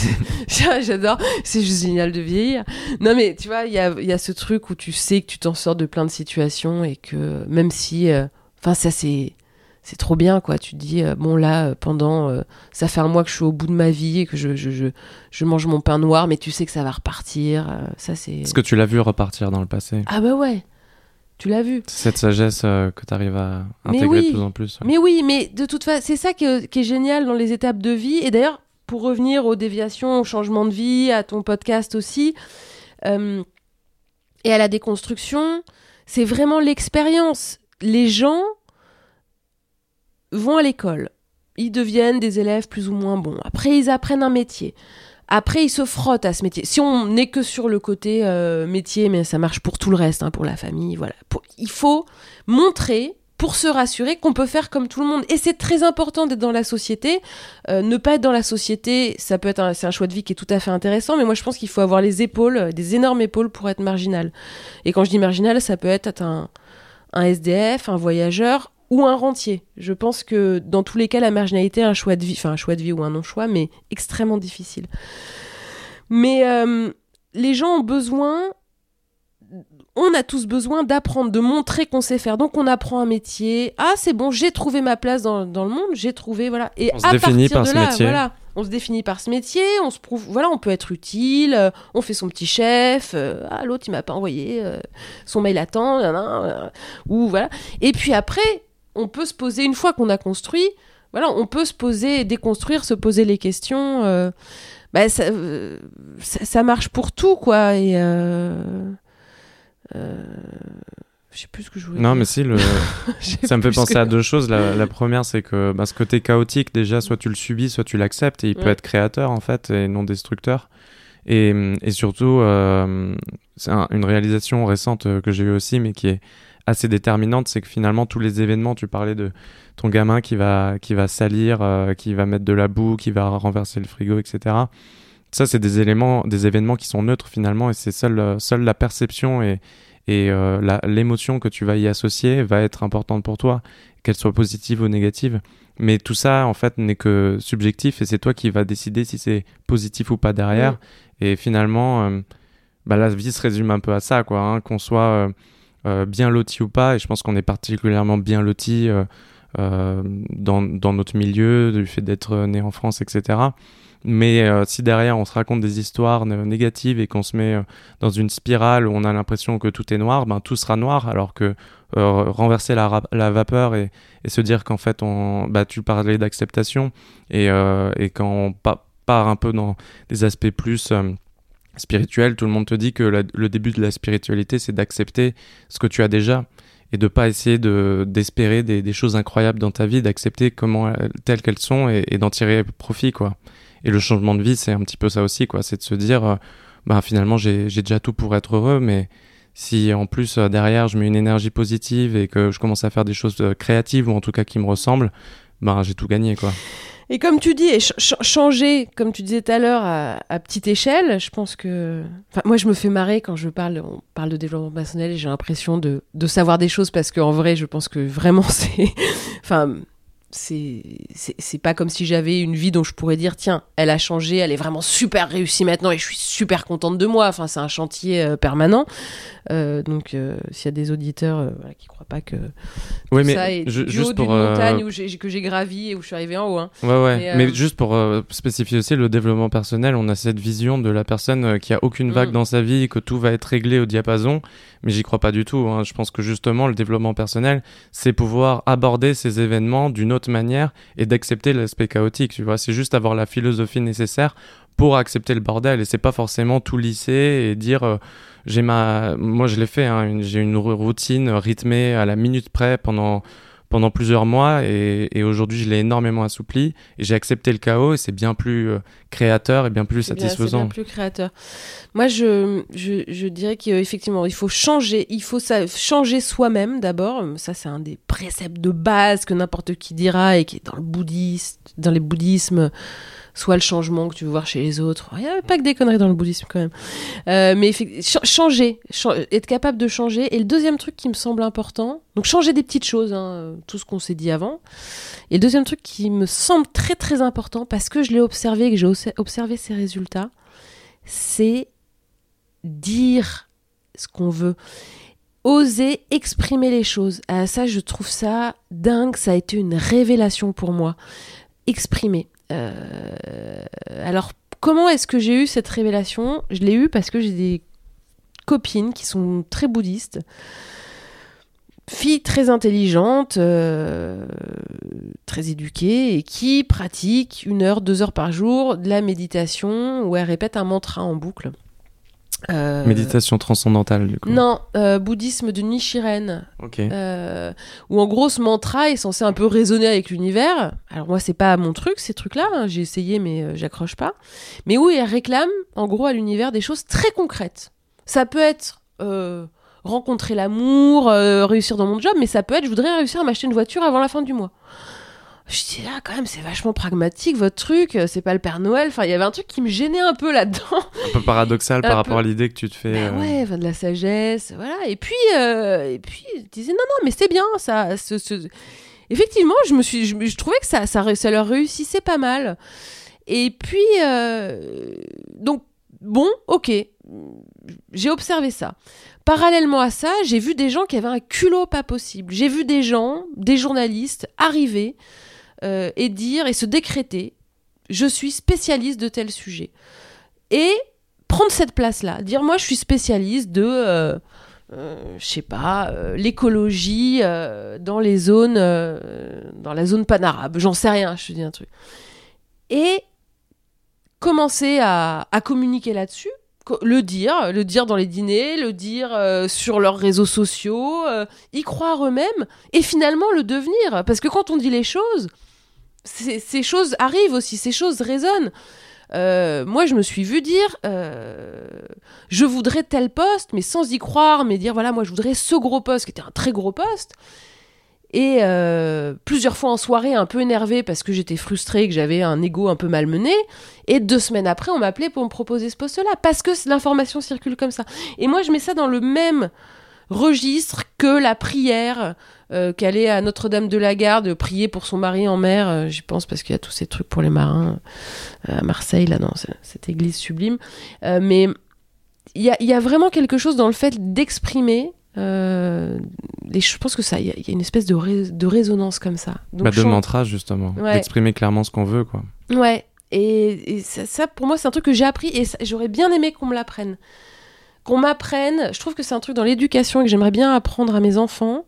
j'adore. C'est juste génial de vieillir. Non mais tu vois, il y a, y a, ce truc où tu sais que tu t'en sors de plein de situations et que même si, euh, enfin ça c'est c'est trop bien quoi. Tu te dis euh, bon là euh, pendant euh, ça fait un mois que je suis au bout de ma vie et que je, je, je, je mange mon pain noir mais tu sais que ça va repartir ça c'est est-ce que tu l'as vu repartir dans le passé? Ah bah ouais. Tu l'as vu. Cette sagesse que tu arrives à intégrer de plus en plus mais oui mais de toute façon c'est ça qui est, qui est, génial dans les étapes de vie. Et d'ailleurs pour revenir aux déviations au changement de vie à ton podcast aussi et à la déconstruction c'est vraiment l'expérience. Les gens vont à l'école. Ils deviennent des élèves plus ou moins bons. Après, ils apprennent un métier. Après, ils se frottent à ce métier. Si on n'est que sur le côté euh, métier, mais ça marche pour tout le reste, hein, pour la famille, voilà. il faut montrer pour se rassurer qu'on peut faire comme tout le monde. Et c'est très important d'être dans la société. Euh, ne pas être dans la société, ça peut être un, c'est un choix de vie qui est tout à fait intéressant, mais moi je pense qu'il faut avoir les épaules, des énormes épaules pour être marginal. Et quand je dis marginal, ça peut être un, un SDF, un voyageur ou un rentier. Je pense que dans tous les cas, la marginalité est un choix de vie, enfin un choix de vie ou un non-choix, mais extrêmement difficile. Mais euh, les gens ont besoin on a tous besoin d'apprendre, de montrer qu'on sait faire. Donc on apprend un métier. Ah, c'est bon, j'ai trouvé ma place dans, le monde, j'ai trouvé, voilà. Et on se définit par ce métier. Voilà, on se définit par ce métier, on se prouve, voilà, on peut être utile, euh, on fait son petit chef. Euh, ah, l'autre, il m'a pas envoyé son mail à temps, ou voilà. Et puis après, on peut se poser, une fois qu'on a construit, voilà, on peut se poser, déconstruire, se poser les questions. Bah, ça, ça, marche pour tout, quoi. Et. Euh, je sais plus ce que je voulais non, mais si, le... ça me fait penser à deux choses. La, première, c'est que bah, ce côté chaotique, déjà, soit tu le subis, soit tu l'acceptes, et il peut être créateur, en fait, et non destructeur. Et, et surtout, euh, c'est une réalisation récente euh, que j'ai eue aussi, mais qui est assez déterminante, c'est que finalement, tous les événements, tu parlais de ton gamin qui va, qui va salir, qui va mettre de la boue, qui va renverser le frigo, etc. Ça, c'est des éléments, des événements qui sont neutres finalement, et c'est seule, seule la perception et, et euh, l'émotion que tu vas y associer va être importante pour toi, qu'elle soit positive ou négative. Mais tout ça, en fait, n'est que subjectif et c'est toi qui vas décider si c'est positif ou pas derrière. Et finalement, euh, bah, la vie se résume un peu à ça, quoi. Hein, qu'on soit euh, bien loti ou pas, et je pense qu'on est particulièrement bien loti dans, dans, notre milieu, du fait d'être né en France, etc. Mais euh, si derrière on se raconte des histoires négatives et qu'on se met euh, dans une spirale où on a l'impression que tout est noir, ben tout sera noir. Alors que euh, renverser la, vapeur et, se dire qu'en fait, bah, tu parlais d'acceptation et, et quand on part un peu dans des aspects plus spirituels, tout le monde te dit que le début de la spiritualité, c'est d'accepter ce que tu as déjà et de pas essayer de d'espérer des, des, choses incroyables dans ta vie, d'accepter comment telles qu'elles sont et, d'en tirer profit quoi. Et le changement de vie, c'est un petit peu ça aussi, quoi. C'est de se dire, euh, bah, finalement, j'ai déjà tout pour être heureux, mais si en plus euh, derrière je mets une énergie positive et que je commence à faire des choses euh, créatives ou en tout cas qui me ressemblent, bah, j'ai tout gagné, quoi. Et comme tu dis, changer, comme tu disais tout à l'heure, à, petite échelle, je pense que. Enfin, moi, je me fais marrer quand je parle, on parle de développement personnel et j'ai l'impression de, de, savoir des choses parce qu'en vrai, je pense que vraiment, c'est. enfin, c'est pas comme si j'avais une vie dont je pourrais dire tiens elle a changé elle est vraiment super réussie maintenant et je suis super contente de moi enfin c'est un chantier euh, permanent euh, donc euh, s'il y a des auditeurs voilà, qui croient pas que oui, mais ça est juste pour montagne où que j'ai gravi et où je suis arrivé en haut hein. ouais, ouais. Mais, juste pour spécifier aussi le développement personnel on a cette vision de la personne qui a aucune vague mm. dans sa vie que tout va être réglé au diapason mais j'y crois pas du tout. Hein. Je pense que justement, le développement personnel, c'est pouvoir aborder ces événements d'une autre manière et d'accepter l'aspect chaotique. Tu vois, c'est juste avoir la philosophie nécessaire pour accepter le bordel et c'est pas forcément tout lisser et dire euh, j'ai ma moi je l'ai fait hein, j'ai une routine rythmée à la minute près pendant pendant plusieurs mois et, aujourd'hui je l'ai énormément assoupli et j'ai accepté le chaos et c'est bien plus euh, créateur et bien plus satisfaisant. Bien, plus créateur. Moi je, je, je dirais qu'effectivement il faut changer, il faut ça, changer soi-même d'abord. Ça c'est un des préceptes de base que n'importe qui dira et qui est dans le bouddhisme, dans les bouddhismes soit le changement que tu veux voir chez les autres. Il n'y a pas que des conneries dans le bouddhisme quand même. Euh, mais changer, être capable de changer. Et le deuxième truc qui me semble important, donc changer des petites choses, hein, tout ce qu'on s'est dit avant. Et le deuxième truc qui me semble très très important, parce que je l'ai observé, que j'ai observé ces résultats, c'est dire ce qu'on veut oser exprimer les choses. Ah, ça, je trouve ça dingue. Ça a été une révélation pour moi. Exprimer. Euh, alors, comment est-ce que j'ai eu cette révélation? Je l'ai eu parce que j'ai des copines qui sont très bouddhistes, filles très intelligentes, euh, très éduquées, et qui pratiquent une heure, deux heures par jour de la méditation où elles répètent un mantra en boucle. Euh, Méditation transcendantale, du coup. Non, euh, bouddhisme de Nichiren. Ok. Euh, où en gros, ce mantra est censé un peu résonner avec l'univers. Alors moi, c'est pas mon truc, ces trucs-là. Hein. J'ai essayé, mais j'accroche pas. Mais où il réclame, en gros, à l'univers des choses très concrètes. Ça peut être rencontrer l'amour, réussir dans mon job, mais ça peut être, je voudrais réussir à m'acheter une voiture avant la fin du mois. Je dis là, quand même, c'est vachement pragmatique votre truc, c'est pas le Père Noël. Enfin, il y avait un truc qui me gênait un peu là-dedans. Un peu paradoxal par rapport à l'idée que tu te fais. Ben ouais, de la sagesse, voilà. Et puis, et puis, je disais non, non, mais c'est bien, ça. Ce, Effectivement, je me suis, je, trouvais que ça, ça, ça, leur réussissait pas mal. Et puis, donc, bon, ok, j'ai observé ça. Parallèlement à ça, j'ai vu des gens qui avaient un culot pas possible. J'ai vu des gens, des journalistes, arriver euh, et dire et se décréter je suis spécialiste de tel sujet. Et prendre cette place-là, dire moi je suis spécialiste de, euh, euh, je sais pas, l'écologie dans les zones, dans la zone panarabe, j'en sais rien, je te dis un truc. Et commencer à communiquer là-dessus le dire, le dire dans les dîners, le dire euh, sur leurs réseaux sociaux, euh, y croire eux-mêmes et finalement le devenir. Parce que quand on dit les choses, ces choses arrivent aussi, ces choses résonnent. Euh, moi, je me suis vu dire, je voudrais tel poste, mais sans y croire, mais dire, voilà, moi, je voudrais ce gros poste, qui était un très gros poste. Et euh, plusieurs fois en soirée, un peu énervé parce que j'étais frustrée, que j'avais un ego un peu malmené. Et deux semaines après, on m'appelait pour me proposer ce poste-là parce que l'information circule comme ça. Et moi, je mets ça dans le même registre que la prière euh, qu'elle est à Notre-Dame de la Garde, prier pour son mari en mer, euh, j'y pense parce qu'il y a tous ces trucs pour les marins à Marseille, là, dans cette église sublime. mais il y y a, vraiment quelque chose dans le fait d'exprimer euh, je pense que ça, il y, a une espèce de, de résonance comme ça. Donc, bah, de mantra justement, d'exprimer clairement ce qu'on veut, quoi. Ouais. Et, ça, pour moi, c'est un truc que j'ai appris et j'aurais bien aimé qu'on me l'apprenne. Qu'on m'apprenne. Je trouve que c'est un truc dans l'éducation et que j'aimerais bien apprendre à mes enfants.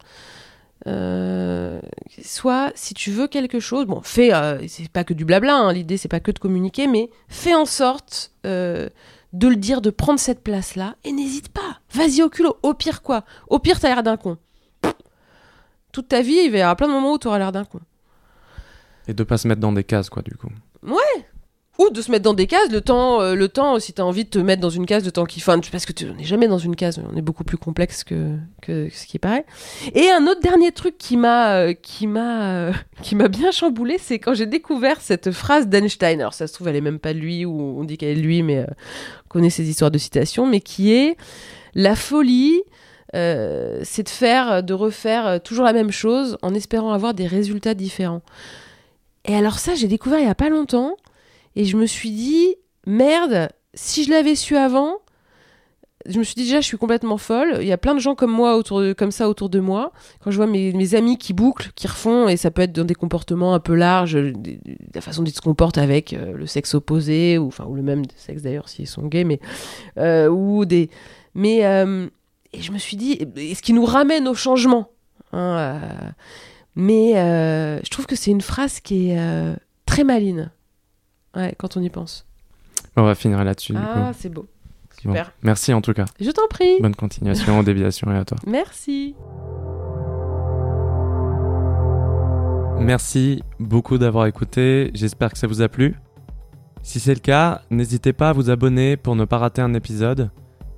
Euh, soit si tu veux quelque chose, bon, fais, euh, c'est pas que du blabla, hein, l'idée c'est pas que de communiquer, mais fais en sorte euh, de le dire, de prendre cette place-là, et n'hésite pas. Vas-y au culot. Au pire quoi? Au pire, t'as l'air d'un con. Toute ta vie, il va y avoir plein de moments où t'auras l'air d'un con. Et de pas se mettre dans des cases, quoi, du coup. Ouais ou de se mettre dans des cases, le temps, euh, le temps si tu as envie de te mettre dans une case, le temps qui Enfin, parce que tu n'es jamais dans une case, on est beaucoup plus complexe que, que ce qui paraît. Et un autre dernier truc qui m'a euh, qui m'a euh, qui m'a bien chamboulé, c'est quand j'ai découvert cette phrase d'Einstein. Alors ça se trouve, elle est même pas de lui, ou on dit qu'elle est de lui, mais on connaît ces histoires de citations, mais qui est la folie. c'est de faire, de refaire toujours la même chose en espérant avoir des résultats différents. Et alors ça, j'ai découvert il y a pas longtemps. Et je me suis dit, merde, si je l'avais su avant, je me suis dit déjà, je suis complètement folle. Il y a plein de gens comme moi, autour comme ça, autour de moi. Quand je vois mes, amis qui bouclent, qui refont, et ça peut être dans des comportements un peu larges, la façon dont ils se comportent avec euh, le sexe opposé, ou, enfin, ou le même sexe d'ailleurs, s'ils sont gays, mais. Euh, ou des. Mais. Euh, et je me suis dit, ce qui nous ramène au changement. Hein, mais je trouve que c'est une phrase qui est très maline. Ouais, quand on y pense. On va finir là-dessus. Ah, c'est beau. Super. merci en tout cas. Je t'en prie. Bonne continuation, déviation et à toi. Merci. Merci beaucoup d'avoir écouté. J'espère que ça vous a plu. Si c'est le cas, n'hésitez pas à vous abonner pour ne pas rater un épisode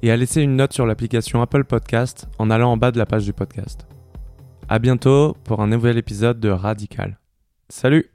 et à laisser une note sur l'application Apple Podcast en allant en bas de la page du podcast. À bientôt pour un nouvel épisode de Radical. Salut